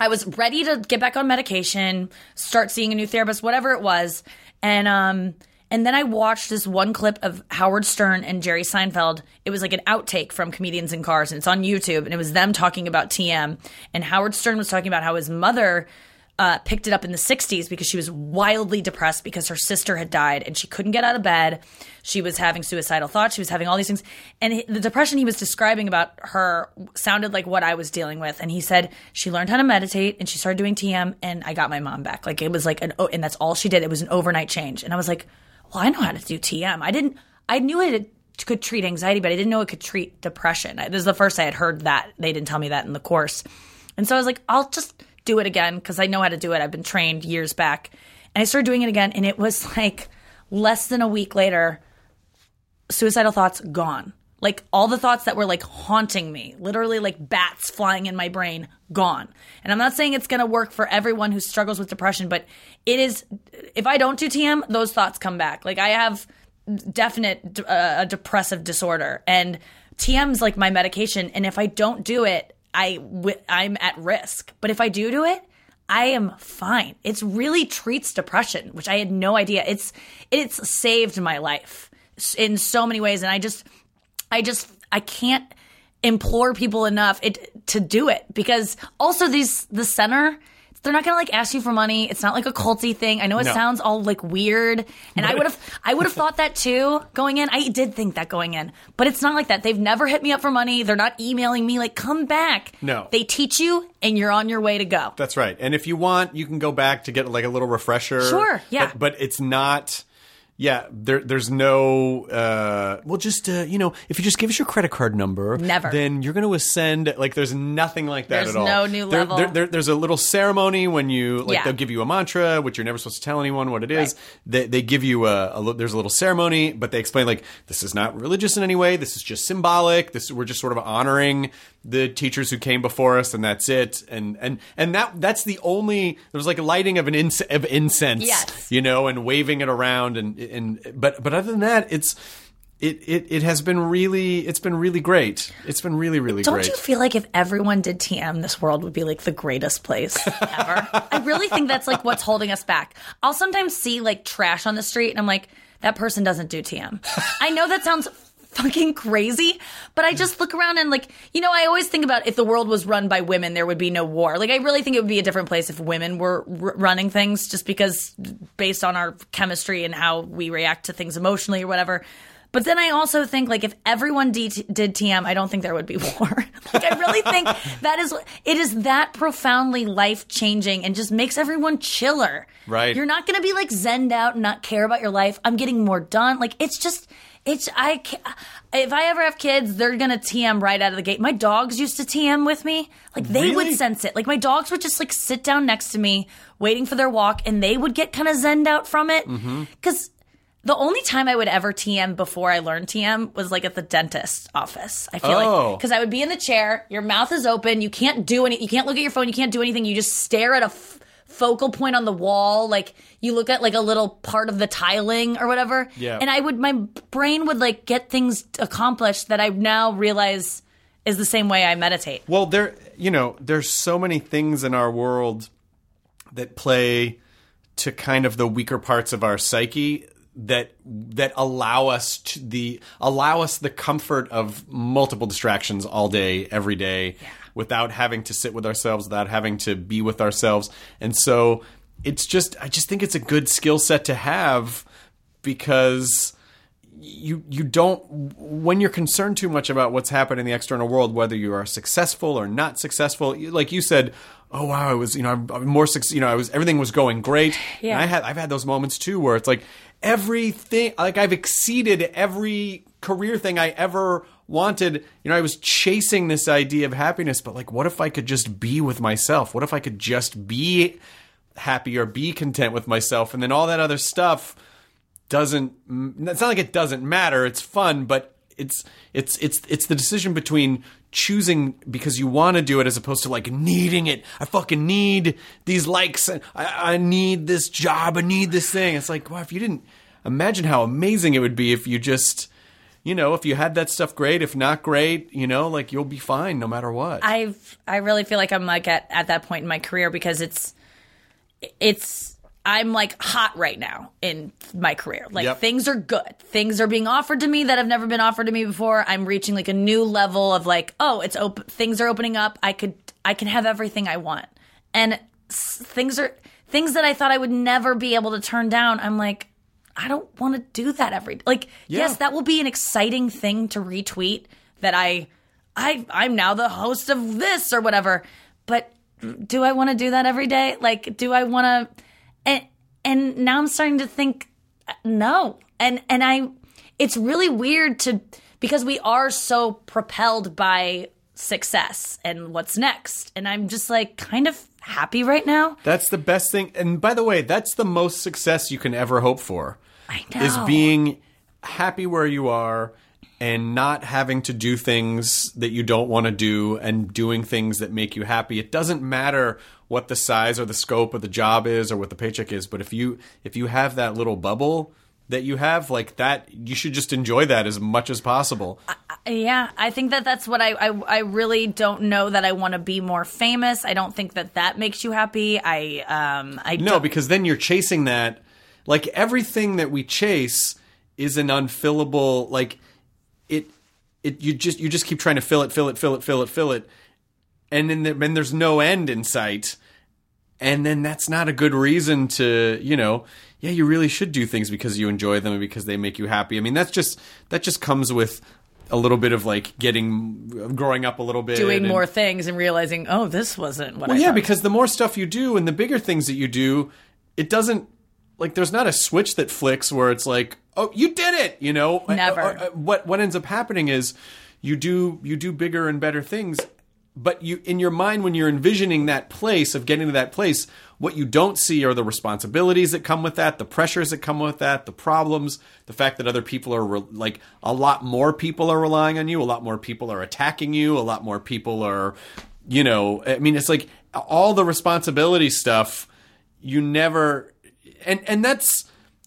I was ready to get back on medication, start seeing a new therapist, whatever it was. And um and then I watched this one clip of Howard Stern and Jerry Seinfeld. It was like an outtake from Comedians in Cars, and it's on YouTube, and it was them talking about TM. And Howard Stern was talking about how his mother uh, picked it up in the 60s because she was wildly depressed because her sister had died and she couldn't get out of bed. She was having suicidal thoughts. She was having all these things. And he- the depression he was describing about her sounded like what I was dealing with. And he said she learned how to meditate and she started doing TM and I got my mom back. Like it was like an, oh, and that's all she did. It was an overnight change. And I was like, well, I know how to do TM. I didn't, I knew it could treat anxiety, but I didn't know it could treat depression. This is the first I had heard that. They didn't tell me that in the course. And so I was like, I'll just do it again because I know how to do it. I've been trained years back. And I started doing it again, and it was like less than a week later, suicidal thoughts gone. Like all the thoughts that were like haunting me, literally like bats flying in my brain, gone. And I'm not saying it's going to work for everyone who struggles with depression, but it is, if I don't do TM, those thoughts come back. Like I have definite uh, a depressive disorder and TM's like my medication. And if I don't do it, I w- I'm at risk. But if I do do it, I am fine. It's really treats depression, which I had no idea. It's it's saved my life in so many ways, and I just I just I can't implore people enough it to do it because also these the center they're not gonna like ask you for money. It's not like a culty thing. I know it No. sounds all like weird, and I would have I would have thought that too going in. I did think that going in, but it's not like that. They've never hit me up for money. They're not emailing me like come back. No. they teach you, and you're on your way to go. That's right. And if you want, you can go back to get like a little refresher. Sure, yeah. But, but it's not. Yeah, there, there's no. Uh, well, just uh, you know, if you just give us your credit card number, Never. then you're going to ascend. Like, there's nothing like that There's at all. no new There- level. there- there- there's a little ceremony when you like Yeah. they'll give you a mantra, which you're never supposed to tell anyone what it is. Right. They, they give you a, a there's a little ceremony, but they explain like this is not religious in any way. This is just symbolic. This we're just sort of honoring the teachers who came before us, and that's it. And and and that that's the only there's like a lighting of an ins- of incense, Yes. you know, and waving it around, and and but but other than that, it's. It, it, it has been really it's been really great. It's been really really great. Don't you feel like if everyone did TM, this world would be like the greatest place ever? I really think that's like what's holding us back. I'll sometimes see like trash on the street and I'm like, that person doesn't do TM. I know that sounds fucking crazy, but I just look around and like, you know, I always think about if the world was run by women, there would be no war. Like, I really think it would be a different place if women were r- running things just because based on our chemistry and how we react to things emotionally or whatever. But then I also think like if everyone D- did TM, I don't think there would be war. like I really think that is it is that profoundly life changing and just makes everyone chiller. Right. You're not going to be like zenned out and not care about your life. I'm getting more done. Like it's just it's I if I ever have kids, they're gonna TM right out of the gate. My dogs used to TM with me. Like they Really? would sense it. Like my dogs would just like sit down next to me, waiting for their walk, and they would get kind of zenned out from it. Mm-hmm. Because the only time I would ever TM before I learned TM was like at the dentist office. I feel Oh. like because I would be in the chair, your mouth is open, you can't do any, you can't look at your phone, you can't do anything. You just stare at a f- focal point on the wall, like you look at like a little part of the tiling or whatever. Yeah. And I would, my brain would like get things accomplished that I now realize is the same way I meditate. Well, there, you know, there's so many things in our world that play to kind of the weaker parts of our psyche that that allow us to the allow us the comfort of multiple distractions all day every day without having to sit with ourselves without having to be with ourselves and so it's just i just think it's a good skill set to have because you you don't when you're concerned too much about what's happening in the external world, whether you are successful or not successful. Like you said, oh wow, I was you know I'm, I'm more you know I was everything was going great. Yeah. And I had I've had those moments too where it's like everything like I've exceeded every career thing I ever wanted. You know, I was chasing this idea of happiness, but like, what if I could just be with myself? What if I could just be happy or be content with myself, and then all that other stuff doesn't it's not like it doesn't matter. It's fun but it's it's it's it's the decision between choosing because you want to do it as opposed to like needing it. I fucking need these likes. I, I need this job. I need this thing. It's like wow if you didn't imagine how amazing it would be if you just you know if you had that stuff great if not great you know like you'll be fine no matter what I've I really feel like I'm like at, at that point in my career because it's it's I'm like hot right now in my career. Like Yep. things are good. Things are being offered to me that have never been offered to me before. I'm reaching like a new level of like, oh, it's open things are opening up. I could I can have everything I want. And s- things are things that I thought I would never be able to turn down. I'm like I don't want to do that every like yes, that will be an exciting thing to retweet that I I I'm now the host of this or whatever. But do I want to do that every day? Like do I want to and and now I'm starting to think uh, no. And and I it's really weird to because we are so propelled by success and what's next. And I'm just like kind of happy right now. That's the best thing. And by the way, that's the most success you can ever hope for. I know. Is being happy where you are and not having to do things that you don't want to do and doing things that make you happy. It doesn't matter what the size or the scope of the job is or what the paycheck is, but if you if you have that little bubble that you have like that you should just enjoy that as much as possible. Yeah, I think that that's what I I, I really don't know that I want to be more famous. I don't think that that makes you happy. I um I No, don't, because then you're chasing that. Like everything that we chase is an unfillable. Like it, it. You just you just keep trying to fill it, fill it, fill it, fill it, fill it, and then there, then there's no end in sight. And then that's not a good reason to you know. Yeah, you really should do things because you enjoy them and because they make you happy. I mean, that's just that just comes with a little bit of like getting growing up a little bit doing and- more things and realizing, oh, this wasn't what well, I yeah, thought. because the more stuff you do and the bigger things that you do, it doesn't like there's not a switch that flicks where it's like, oh, you did it, you know. Never. Uh, uh, what what ends up happening is you do you do bigger and better things, but you in your mind when you're envisioning that place of getting to that place, what you don't see are the responsibilities that come with that, the pressures that come with that, the problems, the fact that other people are re- like a lot more people are relying on you, a lot more people are attacking you, a lot more people are, you know, I mean, it's like all the responsibility stuff. You never, and and that's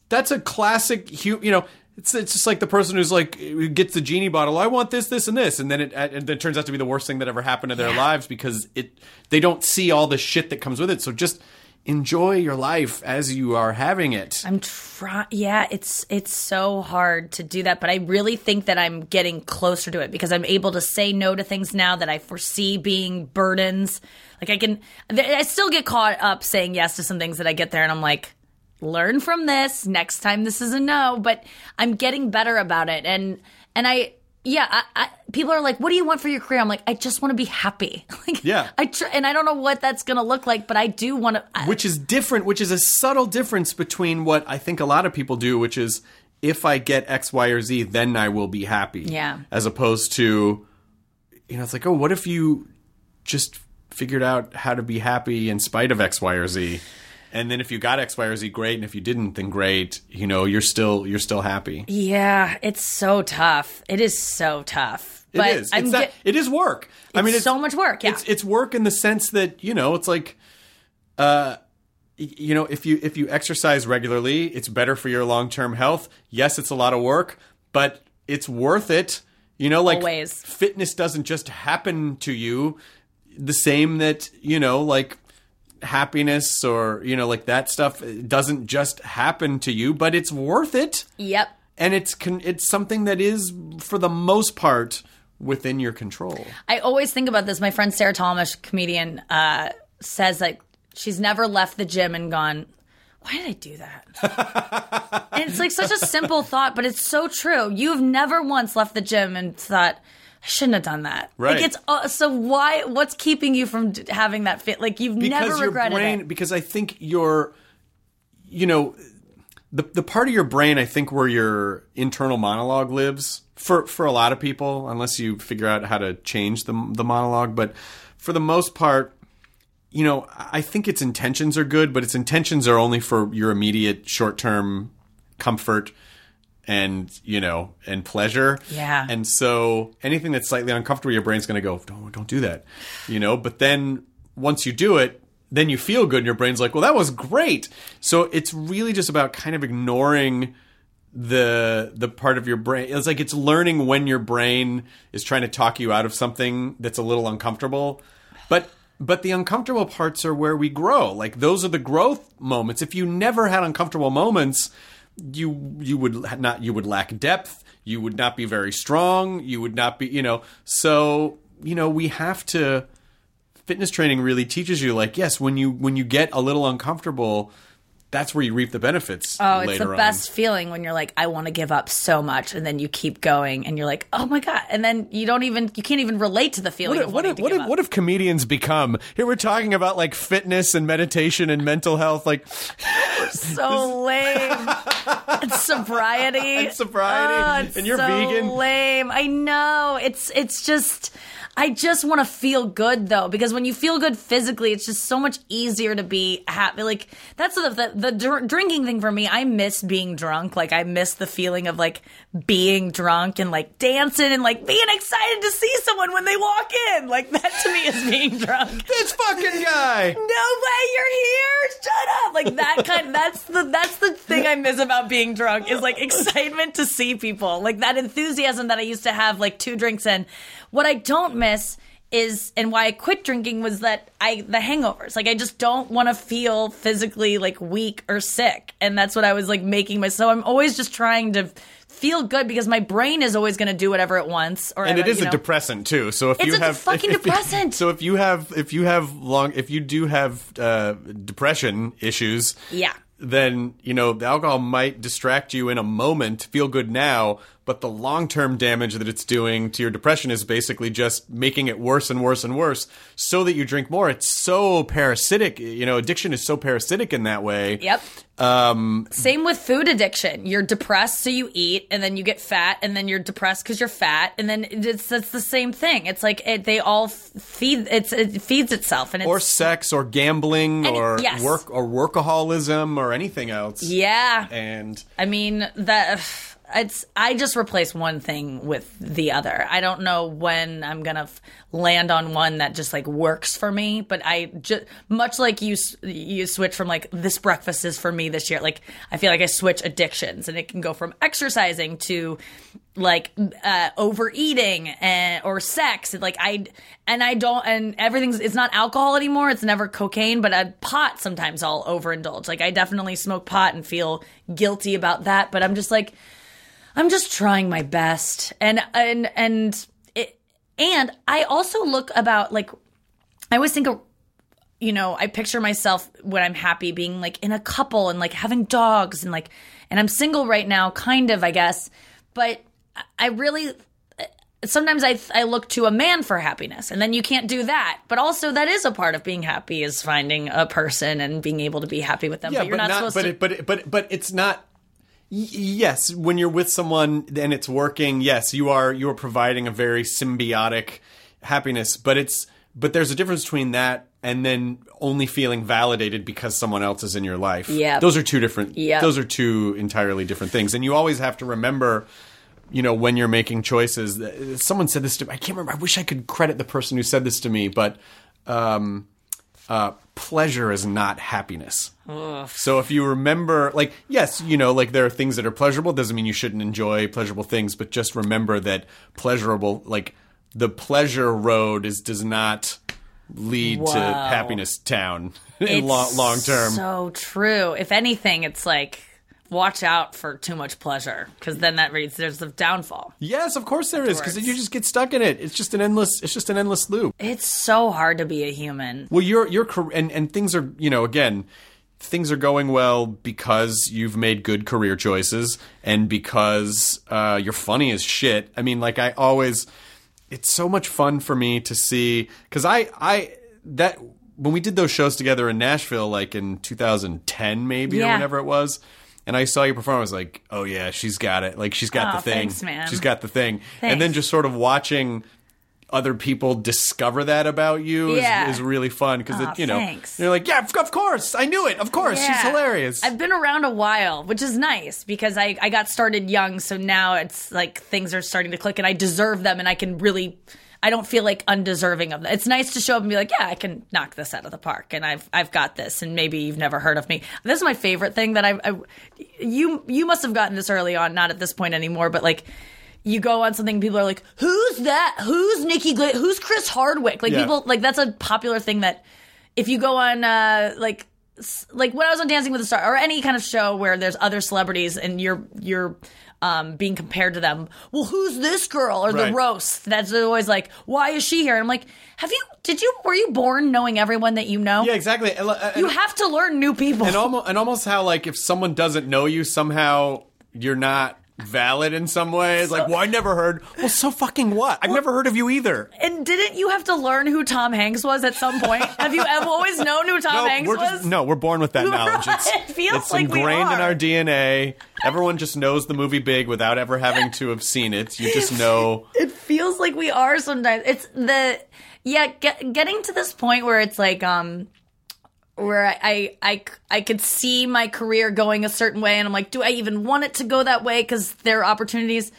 that's a classic. You know, it's it's just like the person who's like gets the genie bottle. I want this, this, and this, and then it and then it turns out to be the worst thing that ever happened to their lives because it they don't see all the shit that comes with it. So just enjoy your life as you are having it. I'm trying. Yeah, it's it's so hard to do that, but I really think that I'm getting closer to it because I'm able to say no to things now that I foresee being burdens. Like I can, I still get caught up saying yes to some things that I get there, and I'm like, learn from this. Next time, this is a no. But I'm getting better about it, and and I. Yeah, I, I, people are like, "What do you want for your career?" I'm like, "I just want to be happy." like, Yeah. I tr- and I don't know what that's gonna look like, but I do want to. which is different, which is a subtle difference between what I think a lot of people do, which is if I get X, Y, or Z, then I will be happy. Yeah. As opposed to, you know, it's like, oh, what if you just figured out how to be happy in spite of X, Y, or Z? And then if you got X, Y, or Z, great. And if you didn't, then great. You know, you're still you're still happy. Yeah, it's so tough. It is so tough. But is. I'm It's not, get- it is work. I mean, it's it's so much work, yeah. It's it's work in the sense that you know, it's like, uh, you know, if you if you exercise regularly, it's better for your long term health. Yes, it's a lot of work, but it's worth it. You know, like Always. fitness doesn't just happen to you. The same that you know, like happiness or you know, like that stuff doesn't just happen to you, but it's worth it Yep. and it's con- it's something that is for the most part within your control. I always think about this. My friend Sarah Tollemache, comedian, uh, says like she's never left the gym and gone, why did I do that? and it's like such a simple thought, but it's so true. You've never once left the gym and thought, I shouldn't have done that. Right. Like it's uh, so why? What's keeping you from d- having that fit? Like you've never because your regretted brain it. because I think your you know the the part of your brain I think where your internal monologue lives for for a lot of people unless you figure out how to change the the monologue but for the most part you know I think its intentions are good but its intentions are only for your immediate short-term comfort and you know and pleasure. Yeah. and so anything that's slightly uncomfortable your brain's going to go don't don't do that you know? But then once you do it then you feel good and your brain's like well that was great. So it's really just about kind of ignoring the the part of your brain. It's like it's learning when your brain is trying to talk you out of something that's a little uncomfortable. But but the uncomfortable parts are where we grow. Like those are the growth moments. If you never had uncomfortable moments you you would not you would lack depth you would not be very strong you would not be you know so you know we have to fitness training really teaches you like yes when you when you get a little uncomfortable that's where you reap the benefits Oh, it's the on. best feeling when you're like, I want to give up so much, and then you keep going, and you're like, oh my god, and then you don't even, you can't even relate to the feeling What if, what, if, what, if, what if comedians become here we're talking about like fitness and meditation and mental health like so lame. it's sobriety. And sobriety, Oh, and you're so vegan. Lame. I know. It's it's just. I just want to feel good though, because when you feel good physically, it's just so much easier to be happy. Like that's the the, the dr- drinking thing for me. I miss being drunk. Like I miss the feeling of like being drunk and like dancing and like being excited to see someone when they walk in. Like that to me is being drunk this fucking guy no way you're here shut up like that kind that's the that's the thing i miss about being drunk is like excitement to see people like that enthusiasm that i used to have like two drinks in what i don't miss is and why i quit drinking was that i the hangovers like i just don't want to feel physically like weak or sick and that's what i was like making myself. i'm always just trying to feel good because my brain is always going to do whatever it wants or and it is you a know. depressant too. So if It's you a have fucking if- if- depressant. so if you have if you have long if you do have uh, depression issues, Yeah. then you know the alcohol might distract you in a moment, feel good now, but the long term damage that it's doing to your depression is basically just making it worse and worse and worse, so that you drink more. It's so parasitic. You know, addiction is so parasitic in that way. Yep. Um, Same with food addiction. You're depressed, so you eat, and then you get fat, and then you're depressed because you're fat, and then it's it's the same thing. It's like it, they all feed. It's it feeds itself, and it's or sex, or gambling, or yes. work, or workaholism, or anything else. yeah. And I mean that it's I just replace one thing with the other. I don't know when I'm to f- land on one that just like works for me, but I just much like you you switch from like this breakfast is for me this year. Like I feel like I switch addictions and it can go from exercising to like uh overeating and or sex like i and i don't and everything's it's not alcohol anymore it's never cocaine but a pot sometimes i'll overindulge like i definitely smoke pot and feel guilty about that but i'm just like i'm just trying my best and and and it and i also look about like i always think of you know, I picture myself when I'm happy being like in a couple and like having dogs and like, and I'm single right now, kind of, I guess. But I really, sometimes I, I look to a man for happiness and then you can't do that. But also, that is a part of being happy is finding a person and being able to be happy with them. yeah, but you're not, supposed but to. it, but but but it's not. Yes, when you're with someone and it's working, yes, you are you are providing a very symbiotic happiness. But it's but there's a difference between that and then only feeling validated because someone else is in your life. Yeah. those are two different. Yep. those are two entirely different things. And you always have to remember. You know, when you're making choices, someone said this to me. I can't remember. I wish I could credit the person who said this to me, but um, uh, pleasure is not happiness. So if you remember, like, yes, you know, like there are things that are pleasurable. Doesn't mean you shouldn't enjoy pleasurable things, but just remember that pleasurable, like the pleasure road, is does not lead to happiness town in long term. So true. If anything, it's like, watch out for too much pleasure because then that reads there's a downfall. yes, of course there is, because you just get stuck in it. It's just an endless. It's just an endless loop. It's so hard to be a human. Well, you're you're and and things are you know again things are going well because you've made good career choices and because uh, you're funny as shit. I mean, like I always, it's so much fun for me to see because I I that when we did those shows together in Nashville, like in 2010 maybe or Yeah. whenever it was. And I saw you perform. I was like, "Oh yeah, she's got it. Like she's got Aw, the thing. thanks, man. She's got the thing." Thanks. And then just sort of watching other people discover that about you Yeah. is, is really fun because Aw, you know thanks. you're like, "Yeah, of of course, I knew it. Of course, she's hilarious." I've been around a while, which is nice because I, I got started young, so now it's like things are starting to click and I deserve them and I can really I don't feel like undeserving of them. It's nice to show up and be like, yeah, I can knock this out of the park and I've I've got this and maybe you've never heard of me. This is my favorite thing that I, I you you must have gotten this early on, not at this point anymore, but like you go on something, people are like, "Who's that? Who's Nikki? Gla- Who's Chris Hardwick?" Like Yeah. people, like that's a popular thing that if you go on uh like like when I was on Dancing with the Stars or any kind of show where there's other celebrities and you're you're um being compared to them. Well, who's this girl or the roast? That's always like, why is she here? And I'm like, have you? Did you? Were you born knowing everyone that you know? yeah, exactly. And, and- You have to learn new people. and almost and almost how like if someone doesn't know you somehow you're not valid in some ways. It's like, well, I never heard. Well, so fucking what? I've never heard of you either. and didn't you have to learn who Tom Hanks was at some point? have you ever always known who Tom No, Hanks was? just no, we're born with that knowledge. It's, It feels it's like we ingrained in our DNA. Everyone just knows the movie Big without ever having to have seen it. You just know. it feels like we are sometimes. It's the yeah, get, getting to this point where it's like um where I, I I I could see my career going a certain way, and I'm like, do I even want it to go that way? Because there are opportunities.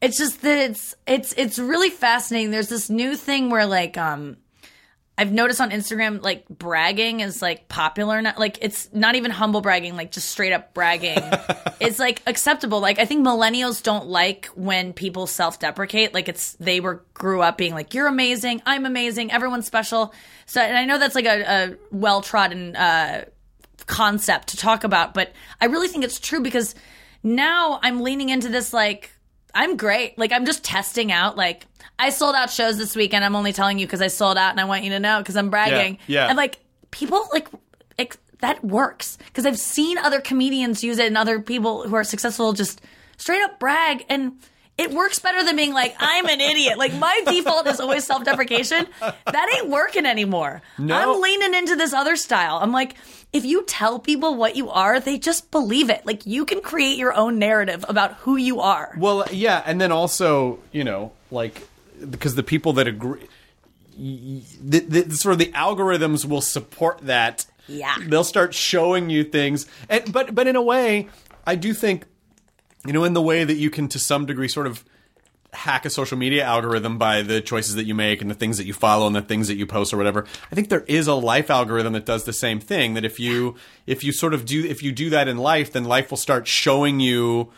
It's just that it's it's it's really fascinating. There's this new thing where like um I've noticed on Instagram, like bragging is like popular now. Like it's not even humble bragging, like just straight up bragging. it's like acceptable. Like I think millennials don't like when people self deprecate. Like it's they were grew up being like, "You're amazing, I'm amazing, everyone's special." So and I know that's like a, a well trodden uh, concept to talk about, but I really think it's true because now I'm leaning into this like I'm great. Like I'm just testing out. Like I sold out shows this weekend. I'm only telling you because I sold out, and I want you to know because I'm bragging. Yeah, yeah. And like people like ex- that works because I've seen other comedians use it and other people who are successful just straight up brag and. It works better than being like, I'm an idiot. Like, my default is always self deprecation. That ain't working anymore. No. I'm leaning into this other style. I'm like, if you tell people what you are, they just believe it. Like, you can create your own narrative about who you are. Well, yeah, and then also, you know, like because the people that agree, the, the sort of the algorithms will support that. Yeah. they'll start showing you things, and but but in a way, I do think, you know, in the way that you can to some degree sort of hack a social media algorithm by the choices that you make and the things that you follow and the things that you post or whatever. I think there is a life algorithm that does the same thing that if you if you sort of do if you do that in life, then life will start showing you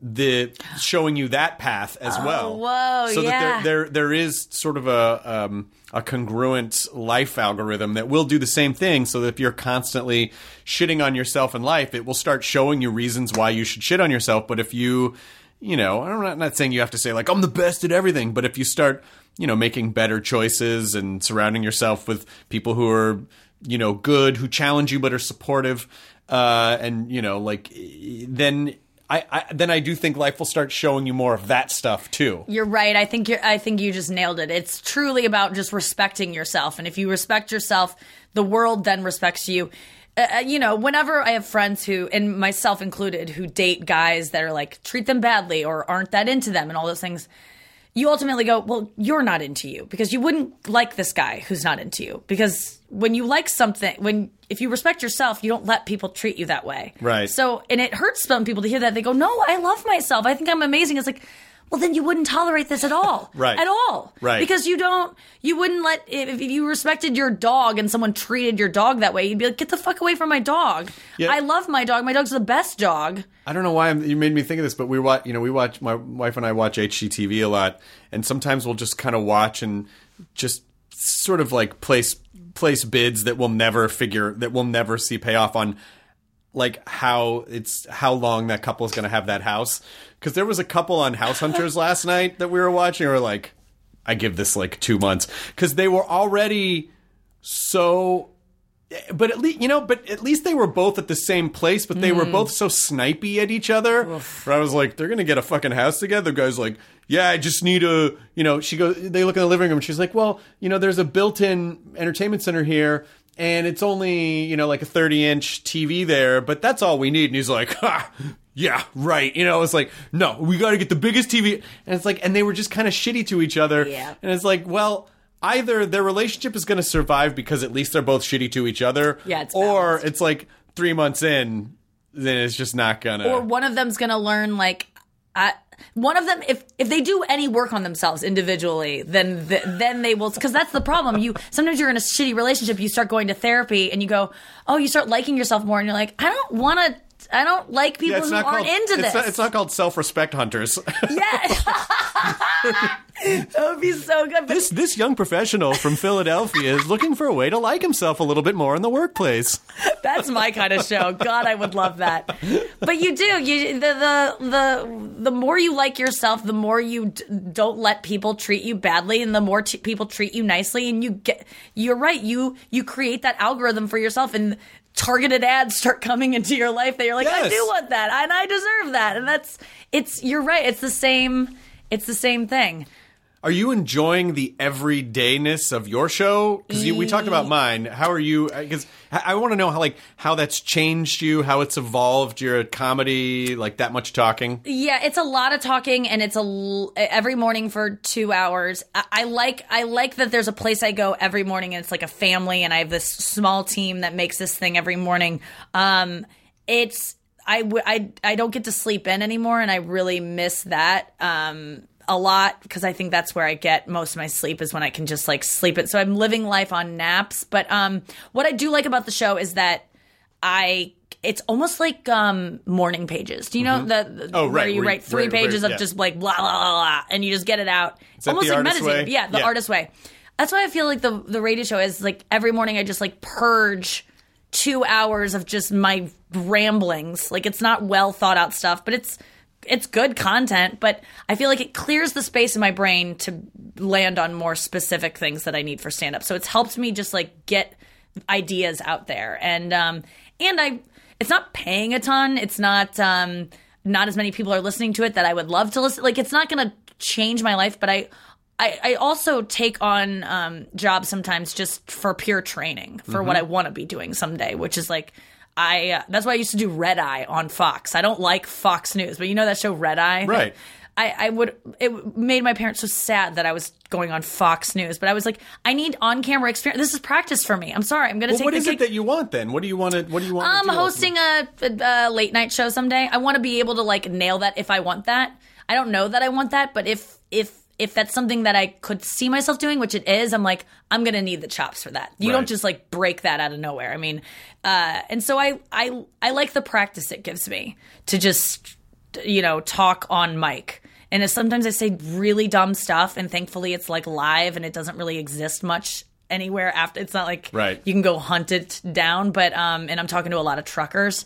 the showing you that path as well. Oh, whoa, so yeah. that there, there there is sort of a um, a congruent life algorithm that will do the same thing. So that if you're constantly shitting on yourself in life, it will start showing you reasons why you should shit on yourself. But if you, you know, I'm not, not saying you have to say like I'm the best at everything, but if you start, you know, making better choices and surrounding yourself with people who are, you know, good, who challenge you but are supportive, uh, and you know, like then. I, I then I do think life will start showing you more of that stuff too. You're right. I think you're, I think you just nailed it. It's truly about just respecting yourself, and if you respect yourself, the world then respects you. Uh, uh, you know, whenever I have friends who, and myself included, who date guys that are like treat them badly or aren't that into them and all those things, you ultimately go, well, you're not into you because you wouldn't like this guy who's not into you. Because when you like something, when if you respect yourself, you don't let people treat you that way. Right. So, and it hurts some people to hear that. They go, no, I love myself. I think I'm amazing. It's like, well, then you wouldn't tolerate this at all. Right. At all. Right. Because you don't, you wouldn't let, if, if you respected your dog and someone treated your dog that way, you'd be like, get the fuck away from my dog. Yeah. I love my dog. My dog's the best dog. I don't know why I'm, you made me think of this, but we watch, you know, we watch, my wife and I watch HGTV a lot, and sometimes we'll just kind of watch and just sort of like place place bids that we'll never figure that we'll never see payoff on like how it's how long that couple is going to have that house. Because there was a couple on house hunters last night that we were watching we were like i give this like two months. Because they were already so but at least you know, but at least they were both at the same place, but they Hmm. were both so snipey at each other. Where I was like, they're gonna get a fucking house together. The guy's like, yeah, I just need a, you know. She goes, they look in the living room. and She's like, well, you know, there's a built-in entertainment center here. And it's only, you know, like a 30 inch TV there, but that's all we need. And he's like, ha, yeah, right. You know, it's like, no, we got to get the biggest TV. And it's like, and they were just kind of shitty to each other. Yeah. And it's like, well, either their relationship is going to survive because at least they're both shitty to each other. Yeah, it's or balanced. it's like three months in, then it's just not gonna. or one of them's gonna learn like I, one of them if if they do any work on themselves individually then th- then they will because that's the problem you sometimes you're in a shitty relationship you start going to therapy and you go oh you start liking yourself more and you're like i don't want to i don't like people yeah, who aren't called. into it's, this Not, it's not called self-respect hunters. yeah that would be so good this this young professional from Philadelphia is looking for a way to like himself a little bit more in the workplace. That's my kind of show. God, I would love that. But you do. You the the the the more you like yourself, the more you d- don't let people treat you badly, and the more t- people treat you nicely, and you get. You're right. You you create that algorithm for yourself, and targeted ads start coming into your life that you're like, I do want that, and I deserve that, and that's it's. You're right. It's the same. It's the same thing. Are you enjoying the everydayness of your show? Because we talked about mine. How are you? Because I, I want to know how like how that's changed you, how it's evolved your comedy, like that much talking. Yeah, it's a lot of talking, and it's a l- every morning for two hours. I, I like I like that there's a place I go every morning, and it's like a family, and I have this small team that makes this thing every morning. Um, it's I, w- I I don't get to sleep in anymore, and I really miss that. Um, a lot because I think that's where I get most of my sleep is when I can just like sleep it. So I'm living life on naps. But um, what I do like about the show is that I it's almost like um morning pages. Do you know the, the Oh, where you where- write three where- where- pages of just like blah blah blah blah and you just get it out. It's almost like meditative. Yeah, the Yeah. artist way. That's why I feel like the the radio show is like every morning I just like purge two hours of just my ramblings. Like it's not well thought out stuff, but it's it's good content, but I feel like it clears the space in my brain to land on more specific things that I need for stand up. So it's helped me just like get ideas out there. And um and I it's not paying a ton. It's not um not as many people are listening to it that I would love to listen like it's not going to change my life, but I I, I also take on um, jobs sometimes just for pure training for what I want to be doing someday, which is like I. Uh, that's why I used to do Red Eye on Fox. I don't like Fox News, but you know that show Red Eye, Right. I, I would. It made my parents so sad that I was going on Fox News, but I was like, I need on-camera experience. This is practice for me. I'm sorry. I'm going to Well, take what is gig. it that you want then? What do you want to? What do you want? I'm to hosting a, a, a late night show someday. I want to be able to like nail that if I want that. I don't know that I want that, but if if if that's something that I could see myself doing, which it is, I'm like I'm gonna need the chops for that. You Right. don't just like break that out of nowhere. I mean, uh, and so I I I like the practice it gives me to just you know talk on mic. And sometimes I say really dumb stuff, and thankfully it's like live and it doesn't really exist much anywhere after. It's not like Right. you can go hunt it down. But um, and I'm talking to a lot of truckers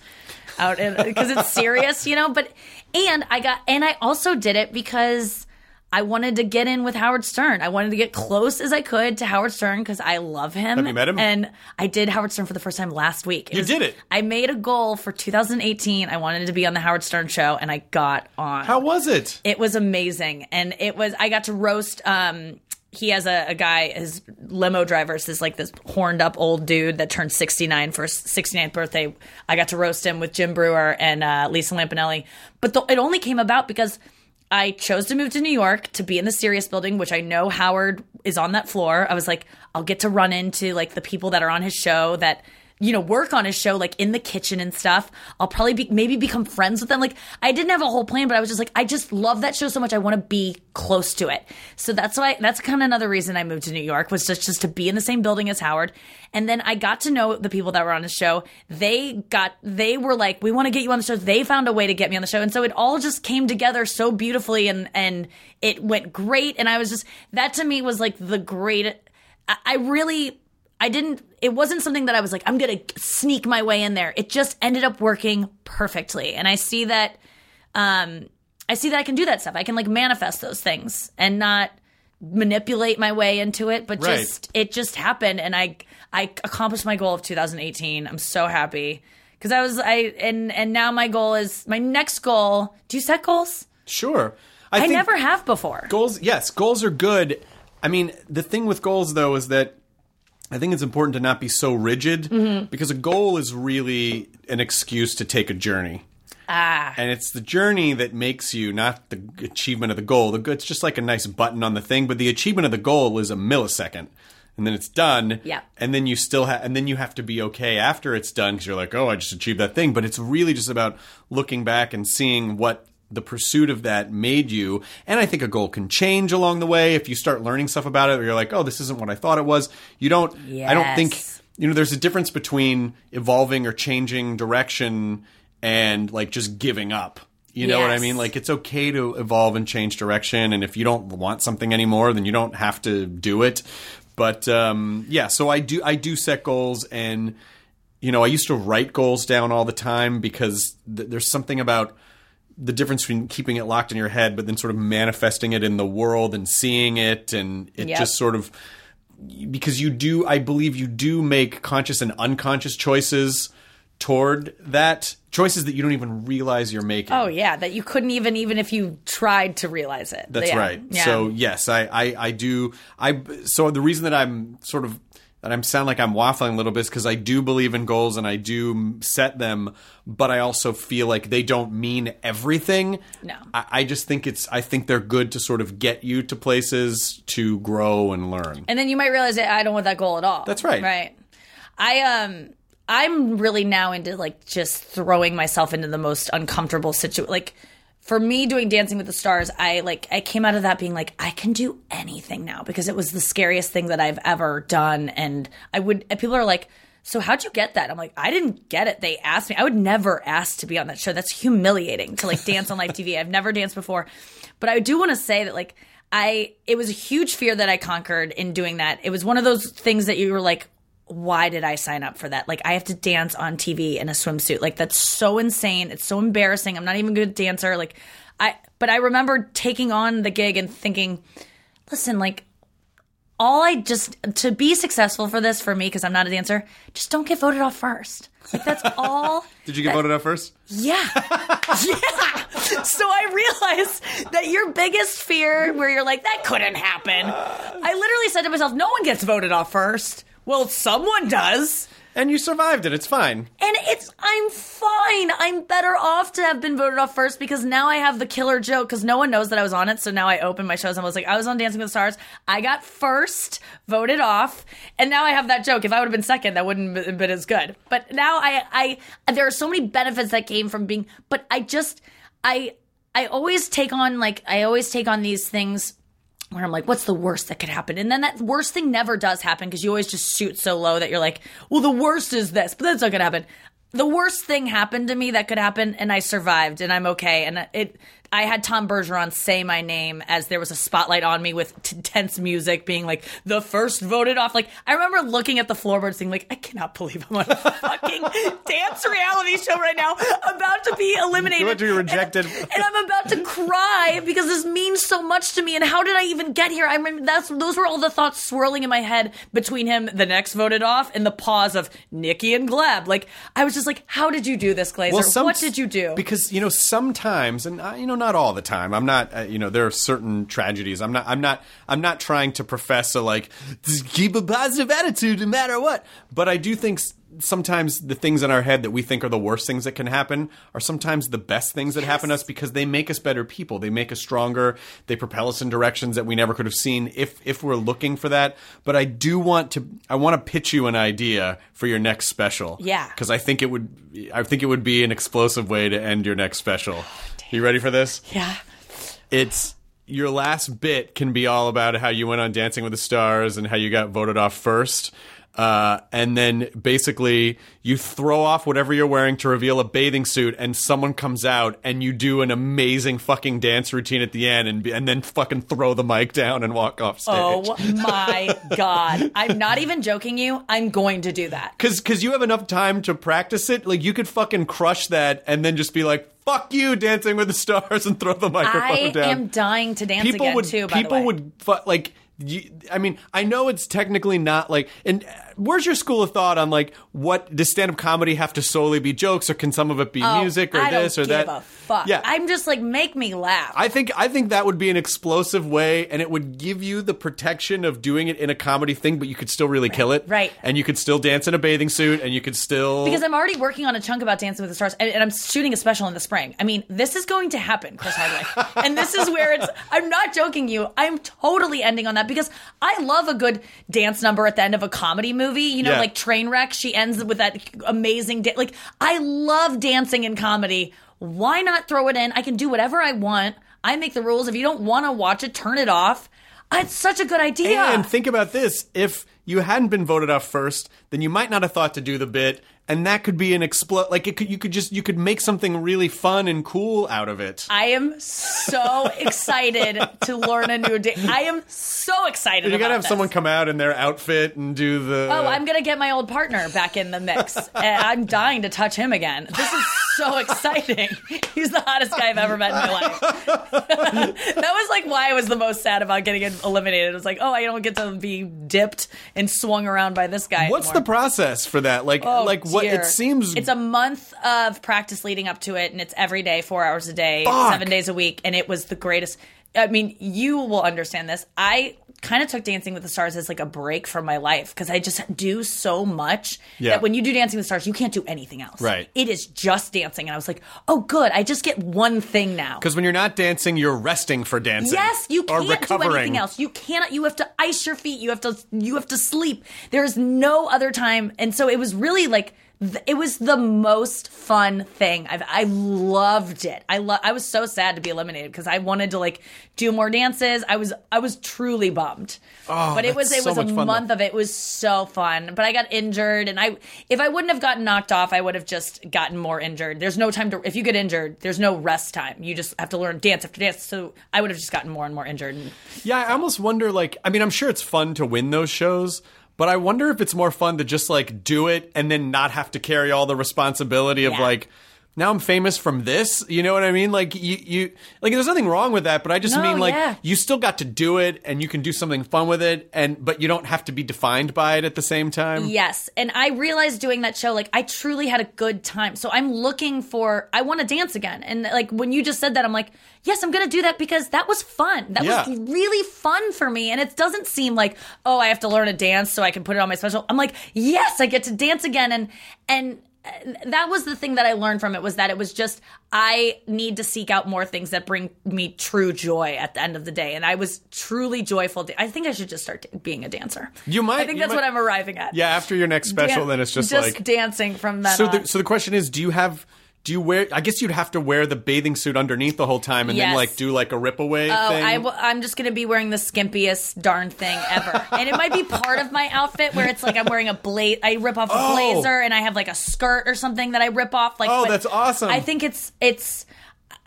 out because it's Sirius, you know. But and I got and I also did it because I wanted to get in with Howard Stern. I wanted to get close as I could to Howard Stern because I love him. Have you met him? And I did Howard Stern for the first time last week. You did it? I made a goal for 2018. I wanted to be on the Howard Stern show, and I got on. How was it? It was amazing, and it was. I got to roast. Um, he has a, a guy, his limo driver is this like this horned up old dude that turned 69 for his 69th birthday. I got to roast him with Jim Breuer and uh, Lisa Lampanelli, but the, it only came about because I chose to move to New York to be in the Sirius building, which I know Howard is on that floor. I was like, I'll get to run into like the people that are on his show that you know, work on his show, like in the kitchen and stuff. I'll probably be, maybe become friends with them. Like, I didn't have a whole plan, but I was just like, I just love that show so much. I want to be close to it. So that's why, that's kind of another reason I moved to New York was just, just to be in the same building as Howard. And then I got to know the people that were on his show. They got, they were like, we want to get you on the show. They found a way to get me on the show. And so it all just came together so beautifully and, and it went great. And I was just, that to me was like the great, I really, I didn't, it wasn't something that I was like, I'm going to sneak my way in there. It just ended up working perfectly. And I see that, um, I see that I can do that stuff. I can like manifest those things and not manipulate my way into it, but Right. just it just happened, and I I accomplished my goal of 2018. I'm so happy because I was I and and now my goal is my next goal. Do you set goals? Sure. I, think never have before. goals. Yes, goals are good. I mean, the thing with goals though is that I think it's important to not be so rigid Mm-hmm. because a goal is really an excuse to take a journey. Ah, And it's the journey that makes you, not the achievement of the goal. The It's just like a nice button on the thing, but the achievement of the goal is a millisecond, and then it's done. Yeah. And then you still have, and then you have to be okay after it's done because you're like, oh, I just achieved that thing. But it's really just about looking back and seeing what the pursuit of that made you. And I think a goal can change along the way if you start learning stuff about it, or you're like, oh, this isn't what I thought it was. You don't. I don't think you know there's a difference between evolving or changing direction and like just giving up you know what i mean like it's okay to evolve and change direction and if you don't want something anymore then you don't have to do it but um yeah so i do i do set goals and you know i used to write goals down all the time because th- there's something about the difference between keeping it locked in your head but then sort of manifesting it in the world and seeing it and it Yep. just sort of because you do i believe you do make conscious and unconscious choices toward that choices that you don't even realize you're making oh yeah, that you couldn't even even if you tried to realize it. that's Yeah. right Yeah. so yes I, I i do i so the reason that i'm sort of that i'm sound like i'm waffling a little bit because i do believe in goals and i do set them but i also feel like they don't mean everything No. I, I just think it's i think they're good to sort of get you to places to grow and learn and then you might realize that I don't want that goal at all. That's right. Right. I um I'm really now into like just throwing myself into the most uncomfortable situation. Like for me doing Dancing with the Stars, I like I came out of that being like I can do anything now because it was the scariest thing that I've ever done and I would and people are like so how'd you get that? I'm like, I didn't get it. They asked me. I would never ask to be on that show. That's humiliating to like dance on live TV. I've never danced before. But I do want to say that like I it was a huge fear that I conquered in doing that. It was one of those things that you were like, why did I sign up for that? Like I have to dance on TV in a swimsuit. Like that's so insane. It's so embarrassing. I'm not even a good dancer. Like I but I remember taking on the gig and thinking, listen, like all I just to be successful for this for me because I'm not a dancer, just don't get voted off first. Like that's all. did you get voted off first Yeah. yeah. So I realized that your biggest fear, where you're like, that couldn't happen. I literally said to myself, no one gets voted off first. Well, someone does. and you survived it it's fine And it's, I'm fine. I'm better off to have been voted off first because now I have the killer joke because no one knows that I was on it. So now I open my shows and I was like, I was on Dancing with the Stars. I got first, voted off. And now I have that joke. If I would have been second, that wouldn't have been as good. But now I, I, there are so many benefits that came from being, but I just, I, I always take on like, I always take on these things where I'm like, what's the worst that could happen? And then that worst thing never does happen because you always just shoot so low that you're like, well, the worst is this, but that's not gonna happen. The worst thing happened to me that could happen, and I survived, and I'm okay. And it, I had Tom Bergeron say my name as there was a spotlight on me with t- tense music, being like the first voted off. Like I remember looking at the floorboards, thinking like, I cannot believe I'm on a fucking dance reality show right now, about to be eliminated, About to be rejected. And, and I'm about to cry because this means so much to me. And how did I even get here? I mean, that's those were all the thoughts swirling in my head between him, the next voted off, and the pause of Nikki and Gleb. Like I was just like, how did you do this, Glaser? some- what did you do? Because you know sometimes, and uh, you know not all the time. I'm not. Uh, you know there are certain tragedies. I'm not. I'm not. I'm not trying to profess a like keep a positive attitude no matter what. But I do think sometimes the things in our head that we think are the worst things that can happen are sometimes the best things that happen to us because they make us better people. They make us stronger. They propel us in directions that we never could have seen if if we're looking for that. But I do want to. I want to pitch you an idea for your next special. Yeah. Because I think it would. I think it would be an explosive way to end your next special. You ready for this? yeah. It's your last bit can be all about how you went on Dancing with the Stars and how you got voted off first. Uh, and then basically you throw off whatever you're wearing to reveal a bathing suit, and someone comes out, and you do an amazing fucking dance routine at the end, and and then fucking throw the mic down and walk off stage. Oh my god! I'm not even joking. You, I'm going to do that. Cause, cause you have enough time to practice it. Like you could fucking crush that and then just be like, "Fuck you, Dancing with the Stars," and throw the microphone I down. I am dying to dance people again would, too. People would like. You, I mean, I know it's technically not like. And where's your school of thought on like what does stand-up comedy have to solely be jokes, or can some of it be Oh, music, or I this, or that? a fuck. Yeah, I'm just like make me laugh. I think I think that would be an explosive way, and it would give you the protection of doing it in a comedy thing, but you could still really kill it, right. And you could still dance in a bathing suit, and you could still because I'm already working on a chunk about Dancing with the Stars, and, and I'm shooting a special in the spring. I mean, this is going to happen, Chris Hardwick, and this is where it's. I'm not joking you. I'm totally ending on that because I love a good dance number at the end of a comedy movie. You know, Yeah. like Trainwreck. She ends with that amazing. Da- like I love dancing in comedy. Why not throw it in? I can do whatever I want. I make the rules. If you don't want to watch it, turn it off. Ah, it's such a good idea. And think about this: if you hadn't been voted off first, then you might not have thought to do the bit, and that could be an explode. Like it could, you could just you could make something really fun and cool out of it. I am so excited to learn a new dance. I am so excited. you gotta have this. someone come out in their outfit and do the. Oh, I'm gonna get my old partner back in the mix. and I'm dying to touch him again. This is so exciting. He's the hottest guy I've ever met in my life. that was like why I was the most sad about getting eliminated. It was like, oh, I don't get to be dipped and swung around by this guy. What's the process for that? Like, Oh, like what dear. it seems. It's a month of practice leading up to it, and it's every day, four hours a day, Fuck. seven days a week, and it was the greatest. I mean, you will understand this. I kind of took Dancing with the Stars as like a break from my life because I just do so much Yeah. that when you do Dancing with the Stars, you can't do anything else. Right. It is just dancing, and I was like, oh, good. I just get one thing now. Because when you're not dancing, you're resting for dancing. Yes, you can't do anything else. You cannot. You have to ice your feet. You have to. You have to sleep. There is no other time. And so it was really like it was the most fun thing. I've I loved it. I lo- I was so sad to be eliminated because I wanted to like do more dances. I was I was truly bummed. Oh, but it was it so was a fun, month though. of it. It was so fun. But I got injured, and I if I wouldn't have gotten knocked off, I would have just gotten more injured. There's no time to if you get injured, there's no rest time. You just have to learn dance after dance. So I would have just gotten more and more injured. And Yeah, I almost wonder. Like, I mean, I'm sure it's fun to win those shows, but I wonder if it's more fun to just like do it and then not have to carry all the responsibility of Yeah. like. Now I'm famous from this, you know what I mean? Like you, you, like there's nothing wrong with that, but I just No, mean like yeah. you still got to do it, and you can do something fun with it, and but you don't have to be defined by it at the same time. Yes. And I realized doing that show, like, I truly had a good time. So I'm looking for, I want to dance again. And like, when you just said that, I'm like, yes, I'm going to do that because that was fun. That Yeah. was really fun for me. And it doesn't seem like, oh, I have to learn a dance so I can put it on my special. I'm like, yes, I get to dance again. And, and, that was the thing that I learned from it was that it was just I need to seek out more things that bring me true joy at the end of the day, and I was truly joyful. I think I should just start being a dancer. You might- I think that's might- what I'm arriving at. Yeah, after your next special, Dan- then it's just, just like dancing from that. So on. the, so the question is, do you have do you wear? I guess you'd have to wear the bathing suit underneath the whole time, and then like do like a rip away Oh, thing. I w- I'm just gonna be wearing the skimpiest darn thing ever, and it might be part of my outfit where it's like I'm wearing a blaze. I rip off a Oh. blazer, and I have like a skirt or something that I rip off. Like, Oh, that's awesome. I think it's it's.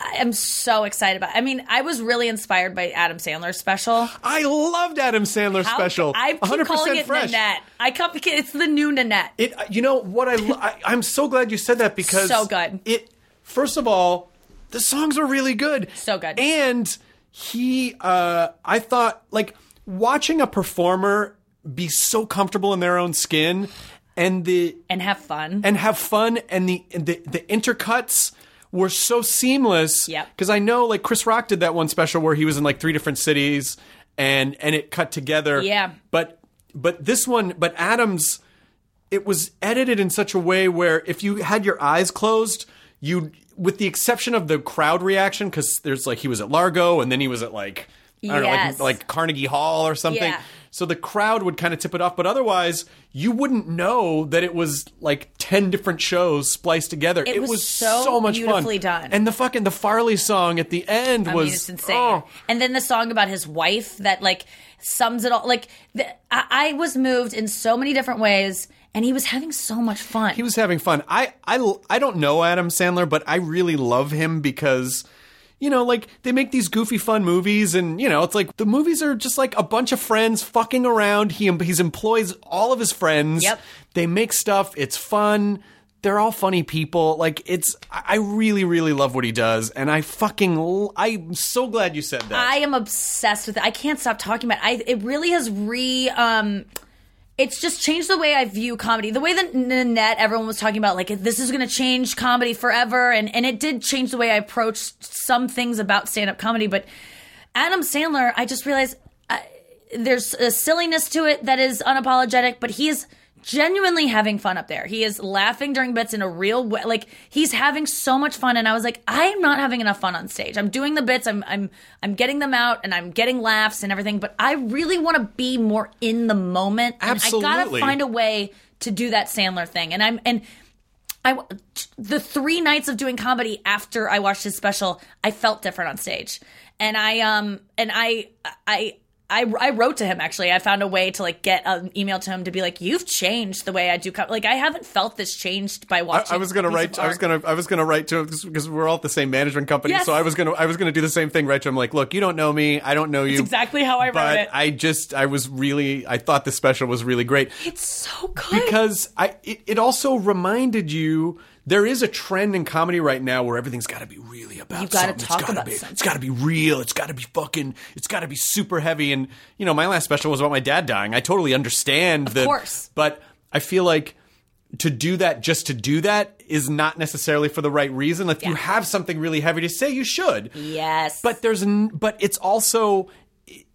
I'm so excited about. I mean, I was really inspired by Adam Sandler's special. I loved Adam Sandler's How- special. I keep 100% calling it fresh. Nanette. I come, it's the new Nanette. It, you know what I, I I'm so glad you said that because So good. It first of all, the songs are really good. So good. And he uh I thought like watching a performer be so comfortable in their own skin and the and have fun. and have fun and the and the, the intercuts were so seamless Yeah. because i know like chris rock did that one special where he was in like three different cities and and it cut together Yeah. but but this one but adams it was edited in such a way where if you had your eyes closed you with the exception of the crowd reaction because there's like he was at largo and then he was at like I don't know, like, like Carnegie Hall or something. Yeah. So the crowd would kind of tip it off. But otherwise, you wouldn't know that it was like ten different shows spliced together. It, was so much beautifully fun. done. And the fucking the Farley song at the end I was mean, it's insane. oh. And then the song about his wife that like sums it all. Like the, I, I was moved in so many different ways, and he was having so much fun. he was having fun. I, I, I don't know Adam Sandler, but I really love him because, you know, like they make these goofy fun movies, and you know, it's like the movies are just like a bunch of friends fucking around. He he's employs all of his friends. Yep. They make stuff. It's fun. They're all funny people. Like it's, I I really, really love what he does, and I fucking, I'm so glad you said that. I am obsessed with it. I can't stop talking about it. I, it really has re. Um, it's just changed the way I view comedy. The way that Nanette, everyone was talking about, like this is going to change comedy forever, and and it did change the way I approached some things about stand up comedy. But Adam Sandler, I just realized there's a silliness to it that is unapologetic, but he is genuinely having fun up there. He is laughing during bits in a real way. Like he's having so much fun, and I was like, I am not having enough fun on stage. I'm doing the bits, I'm I'm I'm getting them out, and I'm getting laughs and everything. But I really want to be more in the moment. And I gotta find a way to do that Sandler thing, and I'm and. I the three nights of doing comedy after I watched his special, I felt different on stage, and I um and I I. I, I wrote to him actually. I found a way to like get an email to him to be like, "You've changed the way I do com-. like I haven't felt this changed by watching." I was gonna write. I was gonna. I was gonna write to him because we're all at the same management company. Yes. So I was gonna. I was gonna do the same thing. Write to him like, look, you don't know me. I don't know you. exactly how I wrote but it. I just. I was really. I thought the special was really great It's so good. because I. It, it also reminded you. There is a trend in comedy right now where everything's got to be really about You gotta something. talk it's gotta about be, something. It's got to be real. It's got to be fucking. It's got to be super heavy. And you know, my last special was about my dad dying. I totally understand that. course. But I feel like to do that just to do that is not necessarily for the right reason. If you have something really heavy to say, you should. yes, But there's but it's also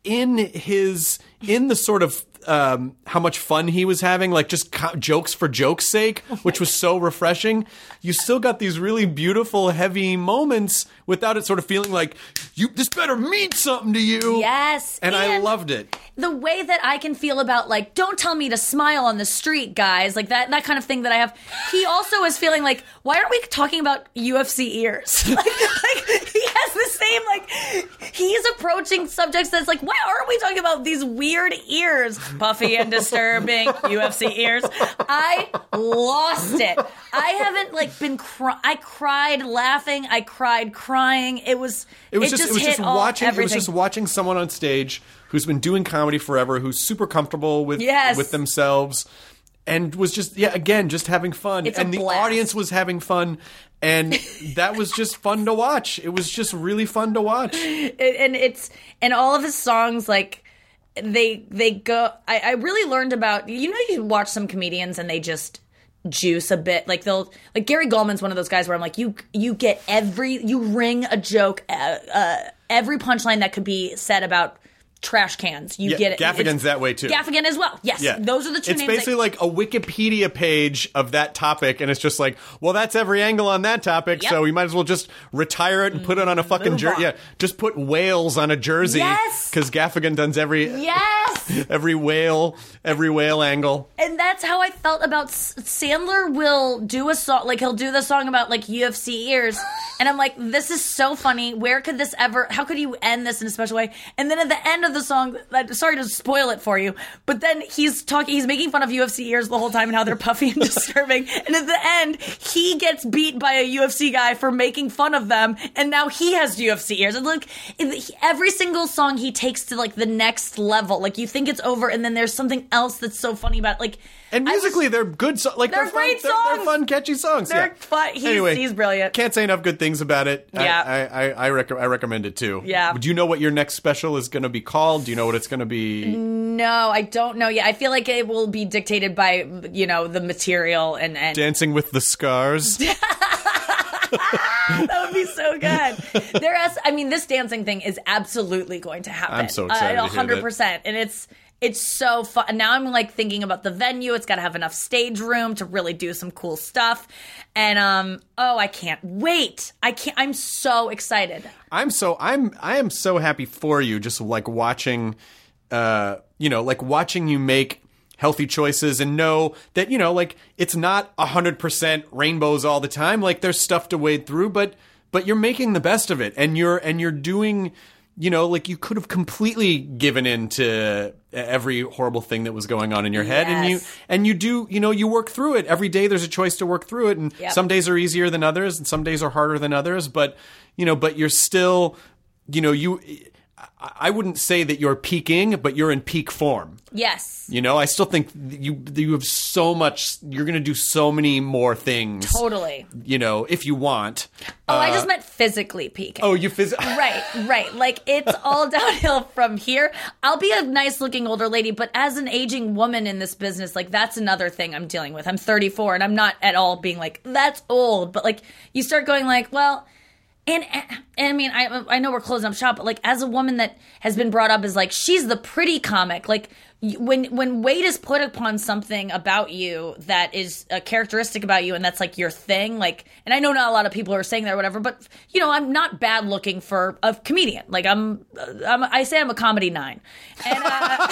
in his in the sort of um, how much fun he was having, like just co- jokes for jokes' sake, which was so refreshing. You still got these really beautiful, heavy moments without it sort of feeling like you this better mean something to you. yes, and, I loved it. the way that I can feel about like, don't tell me to smile on the street, guys, like that that kind of thing that I have. He also is feeling like, why aren't we talking about UFC ears? like, like the same like he's approaching subjects that's like, why aren't we talking about these weird ears, puffy and disturbing UFC ears? I lost it. I haven't like been. Cry- I cried laughing. I cried crying. It was. It was just, it was just watching it was just watching someone on stage who's been doing comedy forever, who's super comfortable with Yes. with themselves and was just yeah, again, just having fun. It's and the blast. audience was having fun and that was just fun to watch. It was just really fun to watch. It- and it's and all of his songs like they they go I, I really learned about you know you watch some comedians and they just juice a bit like they'll like gary Gulman's one of those guys where i'm like you you get every you ring a joke uh, uh, every punchline that could be said about trash cans you Yeah, get it Gaffigan's It's- that way too. gaffigan as well yes Yeah. those are the two It's names basically that- like a Wikipedia page of that topic, and it's just like, well, that's every angle on that topic, Yep. so we might as well just retire it and put it on a mm, fucking jersey. Yeah, just put whales on a jersey. Yes. Because Gaffigan does every yes every whale, every whale angle. and that's how I felt about S- Sandler. Will do a song like he'll do the song about like UFC ears, and I'm like, this is so funny. Where could this ever? How could you end this in a special way? And then at the end of the song, like, sorry to spoil it for you, but then he's talking, he's making fun of UFC ears the whole time and how they're puffy and disturbing. And at the end, he gets beat by a UFC guy for making fun of them, and now he has UFC ears. And look, every single song he takes to like the next level. Like you think it's over, and then there's something else that's so funny about it. like. And I was- musically, they're good. So- like They're they're, great fun, They're, they're fun, catchy songs. They're yeah. fun- he's- anyway, he's brilliant. Can't say enough good things about it. I- Yeah. I I, I, rec- I recommend it too. Yeah. Do you know what your next special is going to be called? Do you know what it's going to be? No, I don't know yet. I feel like it will be dictated by you know the material and and Dancing with the Scars. that would be so good. There is, I mean, this dancing thing is absolutely going to happen. I'm so excited hear hundred percent, and it's it's so fun. Now I'm like thinking about the venue. It's got to have enough stage room to really do some cool stuff, and um, oh, I can't wait. I can't. I'm so excited. I'm so I'm I am so happy for you. Just like watching uh, you know, like watching you make healthy choices and know that, you know, like it's not a 100% rainbows all the time. Like there's stuff to wade through, but but you're making the best of it and you're and you're doing you know, like you could have completely given in to every horrible thing that was going on in your head and you and you do, you know, you work through it. Every day there's a choice to work through it and Yep. some days are easier than others and some days are harder than others, but you know, but you're still, you know, you I- wouldn't say that you're peaking, but you're in peak form. Yes. You know, I still think you you have so much. You're going to do so many more things. Totally. You know, if you want. Oh, I just uh, meant physically peaking. Oh, you phys- right, right. Like it's all downhill from here. I'll be a nice looking older lady, but as an aging woman in this business, like that's another thing I'm dealing with. I'm 34 and I'm not at all being like, that's old. But like you start going like, well, and, and I mean, I I know we're closing up shop, but like as a woman that has been brought up as like she's the pretty comic, like when when weight is put upon something about you that is a characteristic about you, and that's like your thing, like, and I know not a lot of people are saying that or whatever, but you know, I'm not bad looking for a comedian. Like I'm, I'm I say I'm a comedy nine, and uh,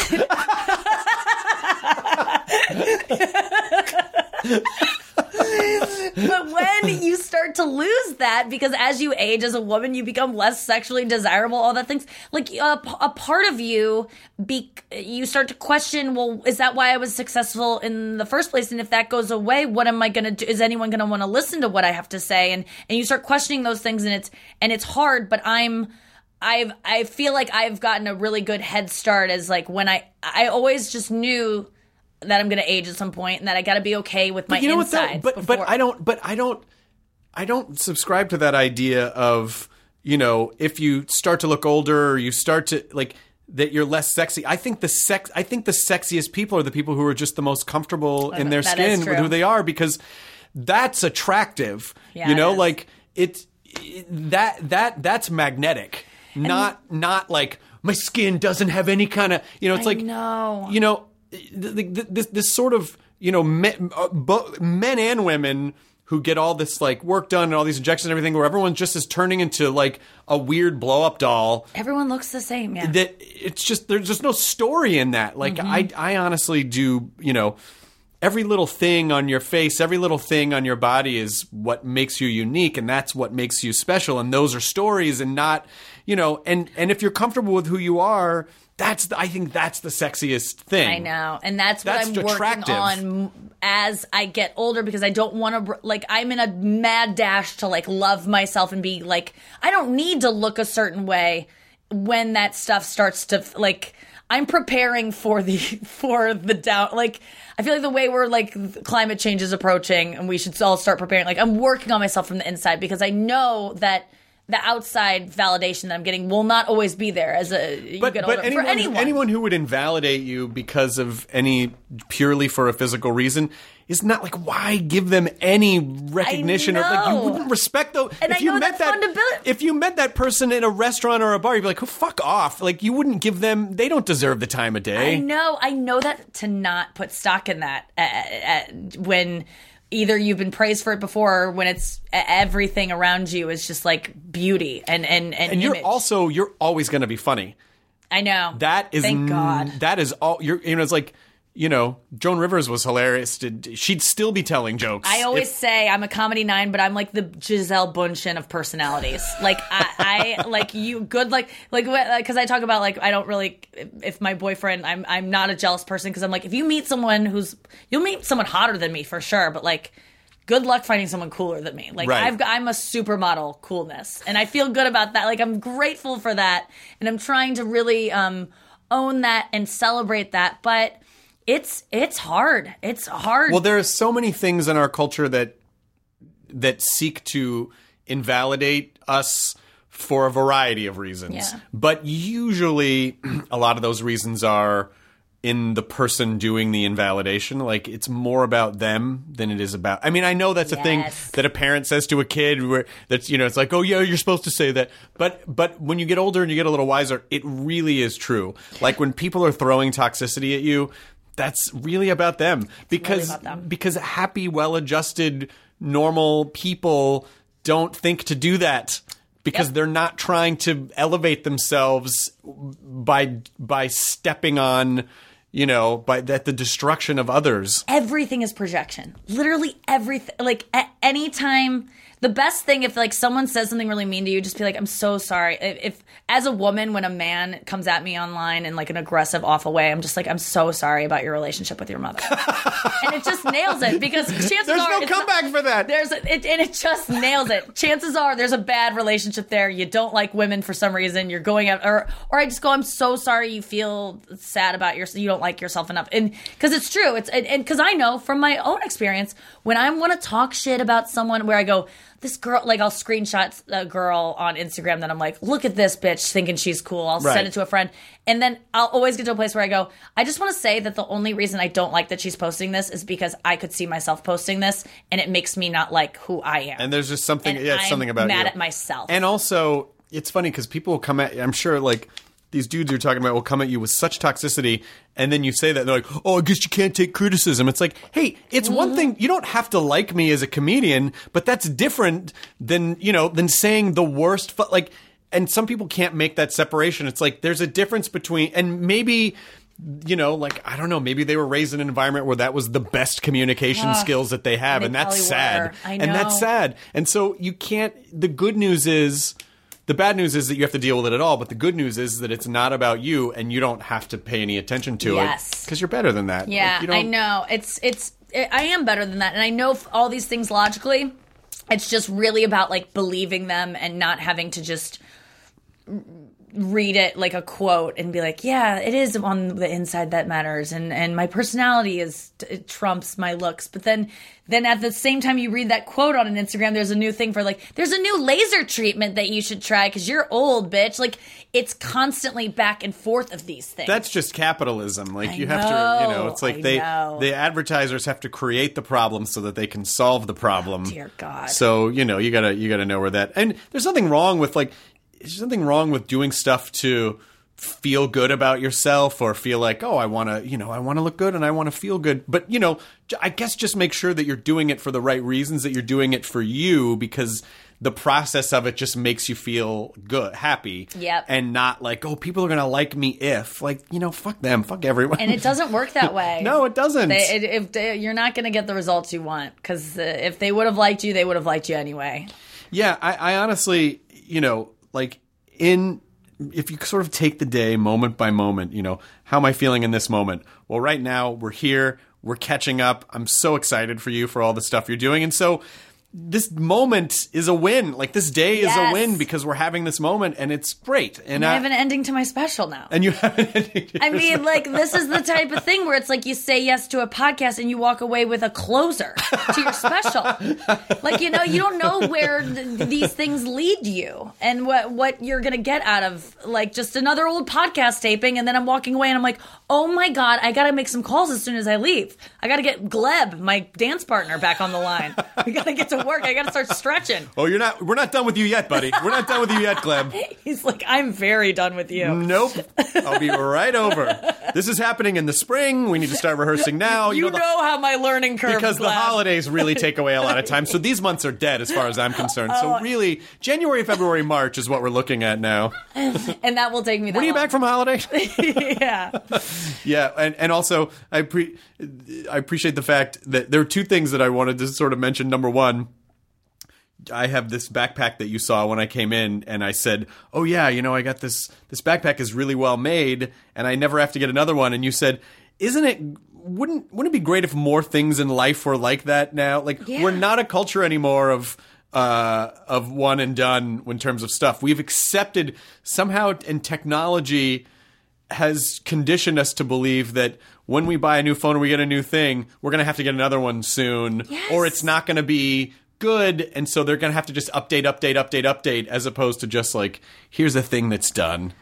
but when you start to lose that because as you age as a woman you become less sexually desirable all that things like a, a part of you be, you start to question well is that why i was successful in the first place? And if that goes away what am i going to do? Is anyone going to want to listen to what i have to say? And and you start questioning those things and it's and it's hard but i'm I've I feel like I've gotten a really good head start as like when I I always just knew that I'm going to age at some point and that I got to be okay with my you know what though? But before- but I don't. But I don't. I don't subscribe to that idea of you know if you start to look older or you start to like that you're less sexy. I think the sex. I think the sexiest people are the people who are just the most comfortable in their skin with who they are because that's attractive. Yeah, you know, it like it's it- that that that's magnetic. Not not like my skin doesn't have any kind of you know. It's I like no you know, this this sort of you know men, uh, men and women who get all this like work done and all these injections and everything, where everyone just is turning into like a weird blow up doll. everyone looks the same. Yeah. That it's just there's just no story in that. Like I I honestly do you know. Every little thing on your face, every little thing on your body is what makes you unique, and that's what makes you special. And those are stories, and not, you know, and and if you're comfortable with who you are, that's the, I think that's the sexiest thing. I know, and that's what That's I'm working on as I get older because I don't want to like I'm in a mad dash to like love myself and be like I don't need to look a certain way when that stuff starts to like I'm preparing for the for the down like I feel like the way we're like climate change is approaching and we should all start preparing like I'm working on myself from the inside because I know that the outside validation that I'm getting will not always be there as a you but, get but anyone, for anyone. anyone who would invalidate you because of any purely for a physical reason is not like why give them any recognition or like you wouldn't respect though And if I you met that fun to build. if you met that person in a restaurant or a bar you'd be like oh fuck off like you wouldn't give them they don't deserve the time of day I know, I know that to not put stock in that uh, uh, when either you've been praised for it before or when it's everything around you is just like beauty and and and, and you're image. also you're always going to be funny I know that is thank God. that is all you're you know it's like you know Joan Rivers was hilarious she'd still be telling jokes I always if- say I'm a comedy nine, but I'm like the Gisele Bündchen of personalities. Like I, I like you, good like like because I talk about like I don't really if my boyfriend I'm I'm not a jealous person because I'm like if you meet someone who's you'll meet someone hotter than me for sure, but like good luck finding someone cooler than me. Like Right. I've got, I'm a supermodel coolness, and I feel good about that. Like I'm grateful for that, and I'm trying to really um own that and celebrate that, but. It's it's hard. It's hard. Well, there are so many things in our culture that that seek to invalidate us for a variety of reasons. Yeah. But usually a lot of those reasons are in the person doing the invalidation. Like it's more about them than it is about I mean, I know that's a thing that a parent says to a kid where that's you know, it's like, "Oh yeah, you're supposed to say that." But but when you get older and you get a little wiser, it really is true. Like when people are throwing toxicity at you, that's really about them because about them. because happy, well-adjusted, normal people don't think to do that because they're not trying to elevate themselves by by stepping on you know by that the destruction of others everything is projection. Literally everything. Like at any time, the best thing if like someone says something really mean to you, just be like, "I'm so sorry." If, if as a woman, when a man comes at me online in like an aggressive, awful way, I'm just like, "I'm so sorry about your relationship with your mother," and it just nails it because chances there's are there's no it's not- comeback for that There's a, it, and it just nails it. Chances are there's a bad relationship there. You don't like women for some reason. You're going out, or or I just go, I'm so sorry. You feel sad about yourself. You don't like yourself enough, and because it's true. It's and because I know from my own experience when I want to talk shit about someone, where I go. This girl, like, I'll screenshot a girl on Instagram that I'm like, look at this bitch thinking she's cool. I'll Right. send it to a friend. And then I'll always get to a place where I go, I just want to say that the only reason I don't like that she's posting this is because I could see myself posting this and it makes me not like who I am. and there's just something And yeah I'm something about mad you. at myself. and also it's funny because people will come at i'm sure like these dudes you're talking about will come at you with such toxicity and then you say that they're like oh i guess you can't take criticism it's like hey it's one Mm-hmm. thing you don't have to like me as a comedian but that's different than you know than saying the worst fu- like and some people can't make that separation it's like there's a difference between and maybe you know, like I don't know, maybe they were raised in an environment where that was the best communication skills that they have, They and that's sad. And that's sad. And so you can't. The good news is, the bad news is that you have to deal with it at all. But the good news is that it's not about you, and you don't have to pay any attention to Yes. it because you're better than that. Yeah, Like, I know. It's it's I am better than that, and I know all these things logically. It's just really about like believing them and not having to just read it like a quote and be like, yeah, it is on the inside that matters, and and my personality is it trumps my looks. But then then at the same time you read that quote on an Instagram, there's a new thing for like, there's a new laser treatment that you should try because you're old, bitch. Like it's constantly back and forth of these things. That's just capitalism. Like I you have to, you know, know, it's like I they, know. the advertisers have to create the problem so that they can solve the problem. dear God. So you know, you gotta, you gotta know where that. And there's nothing wrong with like, there's nothing wrong with doing stuff to feel good about yourself or feel like, oh, I want to, you know, I want to look good and I want to feel good. But you know, i guess just make sure that you're doing it for the right reasons. That you're doing it for you because. The process of it just makes you feel good, happy, Yep. and not like, oh, people are gonna like me if, like, you know, fuck them, fuck everyone. and it doesn't work that way. no, it doesn't. They, it, if they, you're not going to get the results you want because uh, if they would have liked you, they would have liked you anyway. yeah, I, I honestly, you know, like in if you sort of take the day moment by moment, you know, how am I feeling in this moment? Well, right now we're here, we're catching up. I'm so excited for you for all the stuff you're doing, and so. This moment is a win. Like this day is a win because we're having this moment and it's great. And, I I, have an ending to my special now. and you have an ending. I mean, like this is the type of thing where it's like you say yes to a podcast and you walk away with a closer to your special. like you know, you don't know where th- these things lead you and what what you're gonna get out of like just another old podcast taping, and then I'm walking away and I'm like, oh my god, I gotta make some calls as soon as I leave. I gotta get Gleb, my dance partner, back on the line. We gotta get to work. I gotta start stretching. Oh, you're not. We're not done with you yet, buddy. We're not done with you yet, Gleb. He's like, I'm very done with you. Nope. I'll be right over. This is happening in the spring. We need to start rehearsing now. You the- know how my learning curve because the holidays really take away a lot of time. So these months are dead as far as I'm concerned. Oh. So really, January, February, March is what we're looking at now. and that will take me. That When are you long. back from holiday? yeah. yeah, and and also I pre- I appreciate the fact that there are two things that I wanted to sort of mention. Number one. I have this backpack that you saw when I came in, and I said, "Oh yeah, you know, I got this. This backpack is really well made, and I never have to get another one." And you said, "Isn't it? Wouldn't wouldn't it be great if more things in life were like that now? Like Yeah. we're not a culture anymore of." Uh, of one and done in terms of stuff, we've accepted somehow, and technology has conditioned us to believe that when we buy a new phone or we get a new thing, we're going to have to get another one soon, Yes. or it's not going to be good, and so they're going to have to just update, update, update, update, as opposed to just like here's a thing that's done.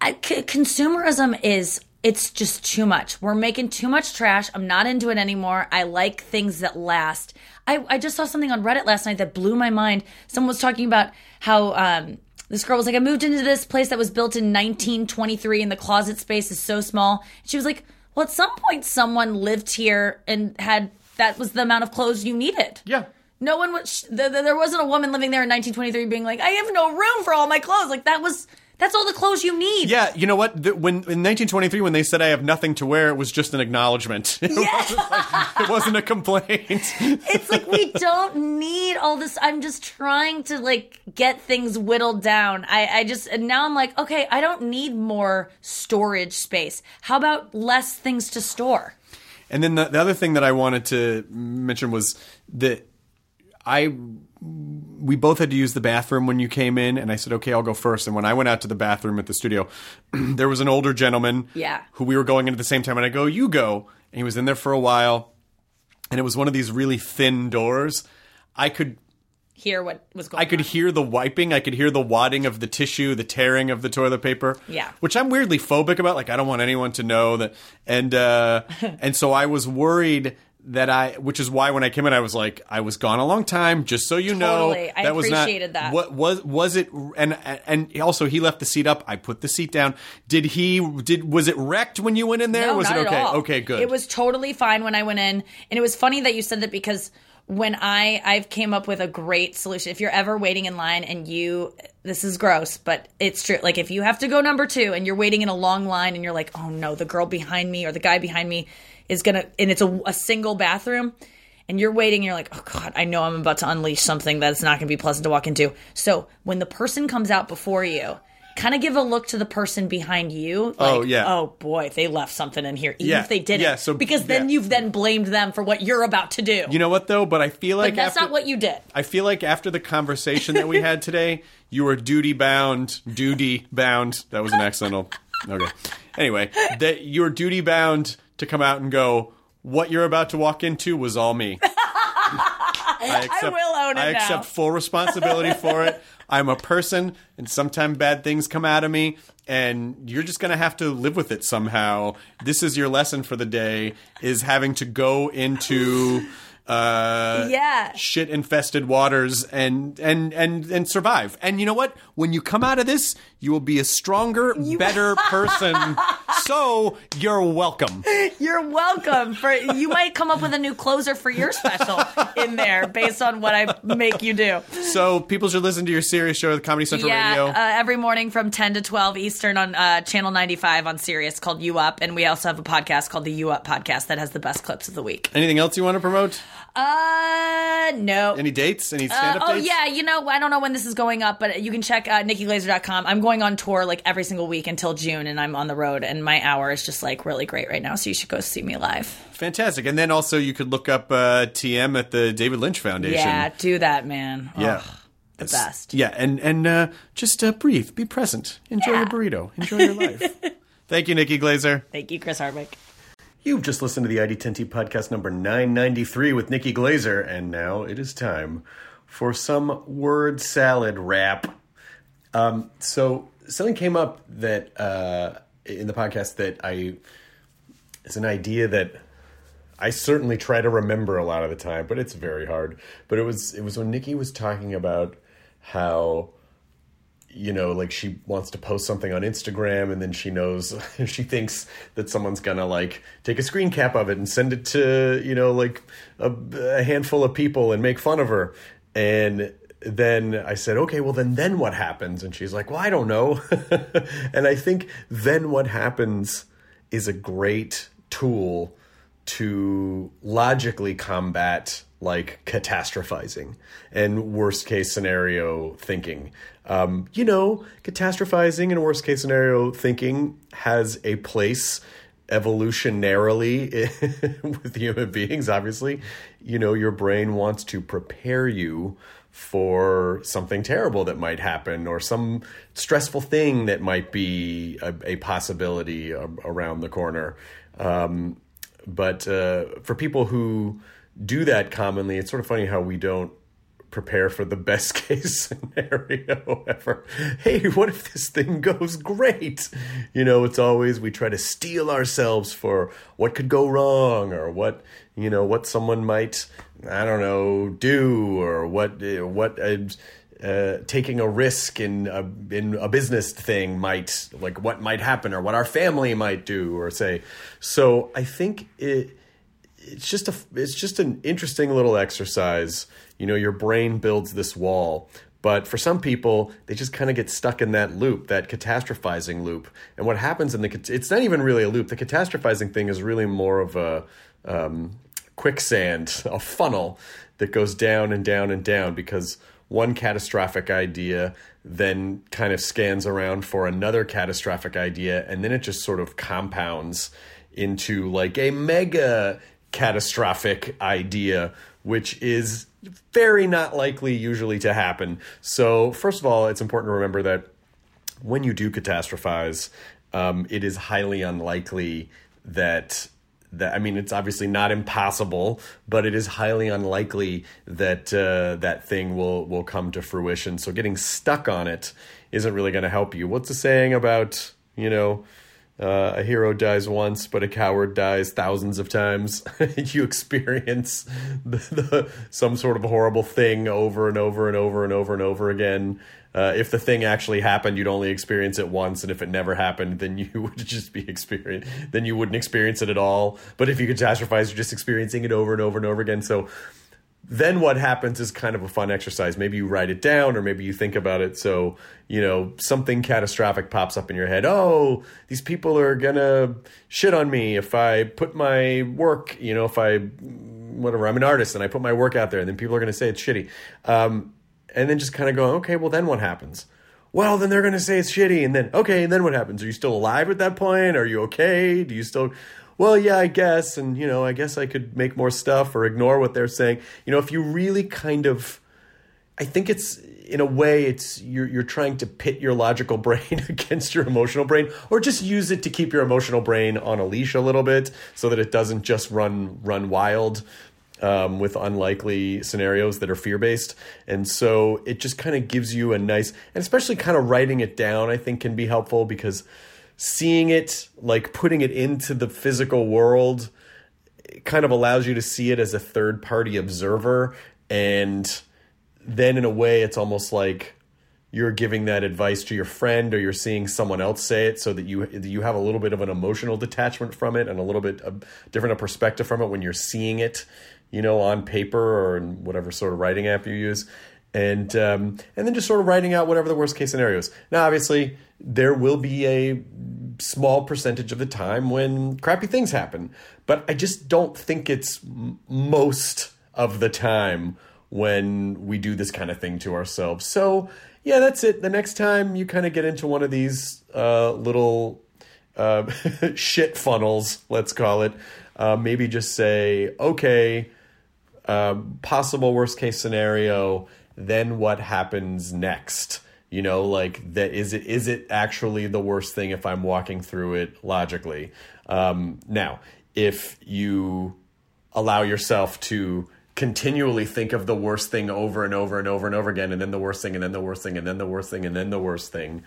I- c- consumerism is it's just too much. We're making too much trash. I'm not into it anymore. I like things that last. I, I just saw something on Reddit last night that blew my mind. Someone was talking about how um, this girl was like, I moved into this place that was built in 1923 and the closet space is so small. She was like, Well, at some point, someone lived here and had that was the amount of clothes you needed. Yeah. No one was. th- th- there wasn't a woman living there in 1923 being like, "I have no room for all my clothes." Like that was. That's all the clothes you need. Yeah, you know what? The, when in 1923, when they said I have nothing to wear, it was just an acknowledgement. It, wasn't, like- it wasn't a complaint. It's like we don't need all this. I'm just trying to like get things whittled down. I, I just and now I'm like, okay, I don't need more storage space. How about less things to store? And then the, the other thing that I wanted to mention was that I we both had to use the bathroom when you came in, and I said, "Okay, I'll go first. And when I went out to the bathroom at the studio, there was an older gentleman, Yeah. who we were going in at the same time, and I go, "You go," and he was in there for a while, and it was one of these really thin doors. I could Hear what was going. On. I could on. hear the wiping. I could hear the wadding of the tissue, the tearing of the toilet paper. Yeah. which I'm weirdly phobic about. Like I don't want anyone to know that. And uh, and so I was worried that I, which is why when I came in, I was like, I was gone a long time. Just so you know, Totally. I that was not- appreciated that. What was was it? And and also he left the seat up. I put the seat down. Did he? Did was it wrecked when you went in there? No, was not it okay? At all. Okay, good. It was totally fine when I went in, and it was funny that you said that because when I I've came up with a great solution. If you're ever waiting in line and you this is gross, but it's true. Like if you have to go number two and you're waiting in a long line and you're like, oh no, the girl behind me or the guy behind me is gonna, and it's a, a single bathroom. And you're waiting, and you're like, oh God, I know I'm about to unleash something that's not going to be pleasant to walk into. So when the person comes out before you, kind of give a look to the person behind you. Oh, like, Oh, yeah. Oh boy, they left something in here, even Yeah, if they didn't. yeah, so- because then yeah. you've then blamed them for what you're about to do. you know what though? But I feel like but that's after, not what you did. I feel like after the conversation that we had today, you were duty bound, duty bound. That was an accidental. Okay. Anyway, that you were duty bound to come out and go. What you're about to walk into was all me. I, accept, will own it I now. accept full responsibility for it. I'm a person, and sometimes bad things come out of me, and you're just gonna have to live with it somehow. This is your lesson for the day: is having to go into uh, Yeah. shit infested waters and and and and survive. And you know what? When you come out of this, you will be a stronger, better person. so you're welcome. You're welcome. For you might come up with a new closer for your special in there based on what I make you do. So people should listen to your Sirius show, the Comedy Central Yeah, Radio. uh, every morning from 10 to 12 Eastern on uh, Channel 95 on Sirius called You Up. And we also have a podcast called the You Up Podcast that has the best clips of the week. Anything else you want to promote? Uh, no. Any dates? Any Uh, stand up oh dates? yeah, you know I don't know when this is going up, but you can check uh, NikkiGlaser.com. I'm going on tour like every single week until June, and I'm on the road, and my hour is just like really great right now. So you should go see me live. Fantastic. And then also you could look up uh, TM at the David Lynch Foundation. Yeah, do that, man. Yeah. Ugh, the best. Yeah, and and uh, just uh, breathe, be present, enjoy Yeah. your burrito, enjoy your life. Thank you, Nikki Glaser. Thank you, Chris Hardwick. You've just listened to the ID10T podcast number 993 with Nikki Glaser, and now it is time for some word salad rap. Um, so something came up that uh, in the podcast that I is an idea that I certainly try to remember a lot of the time, but it's very hard. But it was it was when Nikki was talking about how you know, like she wants to post something on Instagram and then she knows she thinks that someone's gonna like take a screen cap of it and send it to, you know, like a, a handful of people and make fun of her. And then I said, okay, well then then what happens? And she's like, well, I don't know. and I think then what happens is a great tool to logically combat like catastrophizing and worst case scenario thinking. Um, you know, catastrophizing and worst case scenario thinking has a place evolutionarily with human beings, obviously. You know, your brain wants to prepare you for something terrible that might happen or some stressful thing that might be a, a possibility a- around the corner. Um, but uh, for people who do that commonly, it's sort of funny how we don't prepare for the best case scenario ever. Hey, what if this thing goes great? You know, it's always we try to steel ourselves for what could go wrong or what you know what someone might I don't know do or what what. Uh, uh, taking a risk in a, in a business thing might like what might happen or what our family might do or say. So I think it it's just a it's just an interesting little exercise you know, your brain builds this wall. But for some people, they just kind of get stuck in that loop, that catastrophizing loop. And what happens in the it's not even really a loop. The catastrophizing thing is really more of a um, quicksand, a funnel that goes down and down and down because one catastrophic idea then kind of scans around for another catastrophic idea and then it just sort of compounds into like a mega catastrophic idea which is very not likely usually to happen. So, first of all, it's important to remember that when you do catastrophize, um, it is highly unlikely that that I mean, it's obviously not impossible, but it is highly unlikely that uh, that thing will will come to fruition. So, getting stuck on it isn't really going to help you. What's the saying about you know? Uh, a hero dies once, but a coward dies thousands of times. you experience the, the, some sort of horrible thing over and over and over and over and over again. Uh, if the thing actually happened, you'd only experience it once, and if it never happened, then you would just be experience. Then you wouldn't experience it at all. But if you catastrophize, you're just experiencing it over and over and over again. So then what happens is kind of a fun exercise. Maybe you write it down or maybe you think about it. So, you know, something catastrophic pops up in your head. Oh, these people are going to shit on me if I put my work, you know, if I, whatever, I'm an artist and I put my work out there and then people are going to say it's shitty. Um, and then just kind of go, okay, well, then what happens? Well, then they're going to say it's shitty. And then, okay, and then what happens? Are you still alive at that point? Are you okay? Do you still, well, yeah, I guess, and you know, I guess I could make more stuff or ignore what they're saying. You know, if you really kind of, I think it's in a way, it's you're you're trying to pit your logical brain against your emotional brain, or just use it to keep your emotional brain on a leash a little bit, so that it doesn't just run run wild. Um, with unlikely scenarios that are fear based. And so it just kind of gives you a nice, and especially kind of writing it down, I think can be helpful because seeing it, like putting it into the physical world, kind of allows you to see it as a third party observer. And then in a way, it's almost like you're giving that advice to your friend or you're seeing someone else say it so that you you have a little bit of an emotional detachment from it and a little bit of different a perspective from it when you're seeing it you know on paper or in whatever sort of writing app you use and um, and then just sort of writing out whatever the worst case scenarios now obviously there will be a small percentage of the time when crappy things happen. But I just don't think it's most of the time when we do this kind of thing to ourselves. So, yeah, that's it. The next time you kind of get into one of these uh, little uh, shit funnels, let's call it, uh, maybe just say, okay, uh, possible worst case scenario, then what happens next? You know like that is it is it actually the worst thing if i'm walking through it logically? Um, now if you allow yourself to continually think of the worst thing over and over and over and over again and then the worst thing and then the worst thing and then the worst thing and then the worst thing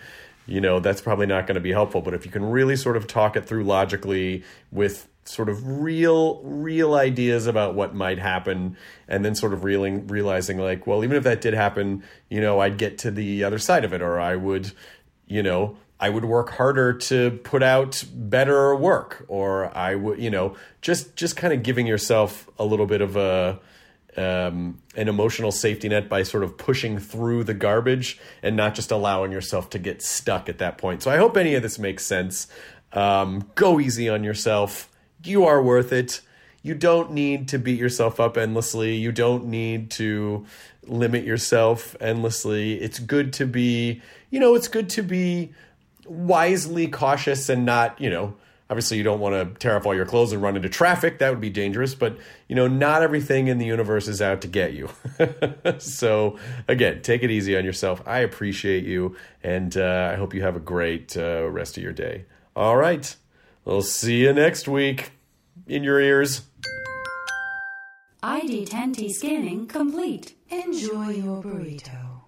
you know that's probably not going to be helpful. But if you can really sort of talk it through logically with sort of real real ideas about what might happen and then sort of reeling, realizing like well even if that did happen you know i'd get to the other side of it or i would you know i would work harder to put out better work or i would you know just just kind of giving yourself a little bit of a um, an emotional safety net by sort of pushing through the garbage and not just allowing yourself to get stuck at that point. So I hope any of this makes sense. Um, go easy on yourself you are worth it. You don't need to beat yourself up endlessly. You don't need to limit yourself endlessly. It's good to be, you know, it's good to be wisely cautious and not, you know, obviously you don't want to tear off all your clothes and run into traffic. That would be dangerous, but, you know, not everything in the universe is out to get you. so, again, take it easy on yourself. I appreciate you, and uh, I hope you have a great uh, rest of your day. All right. We'll see you next week in your ears. ID10T scanning complete. Enjoy your burrito.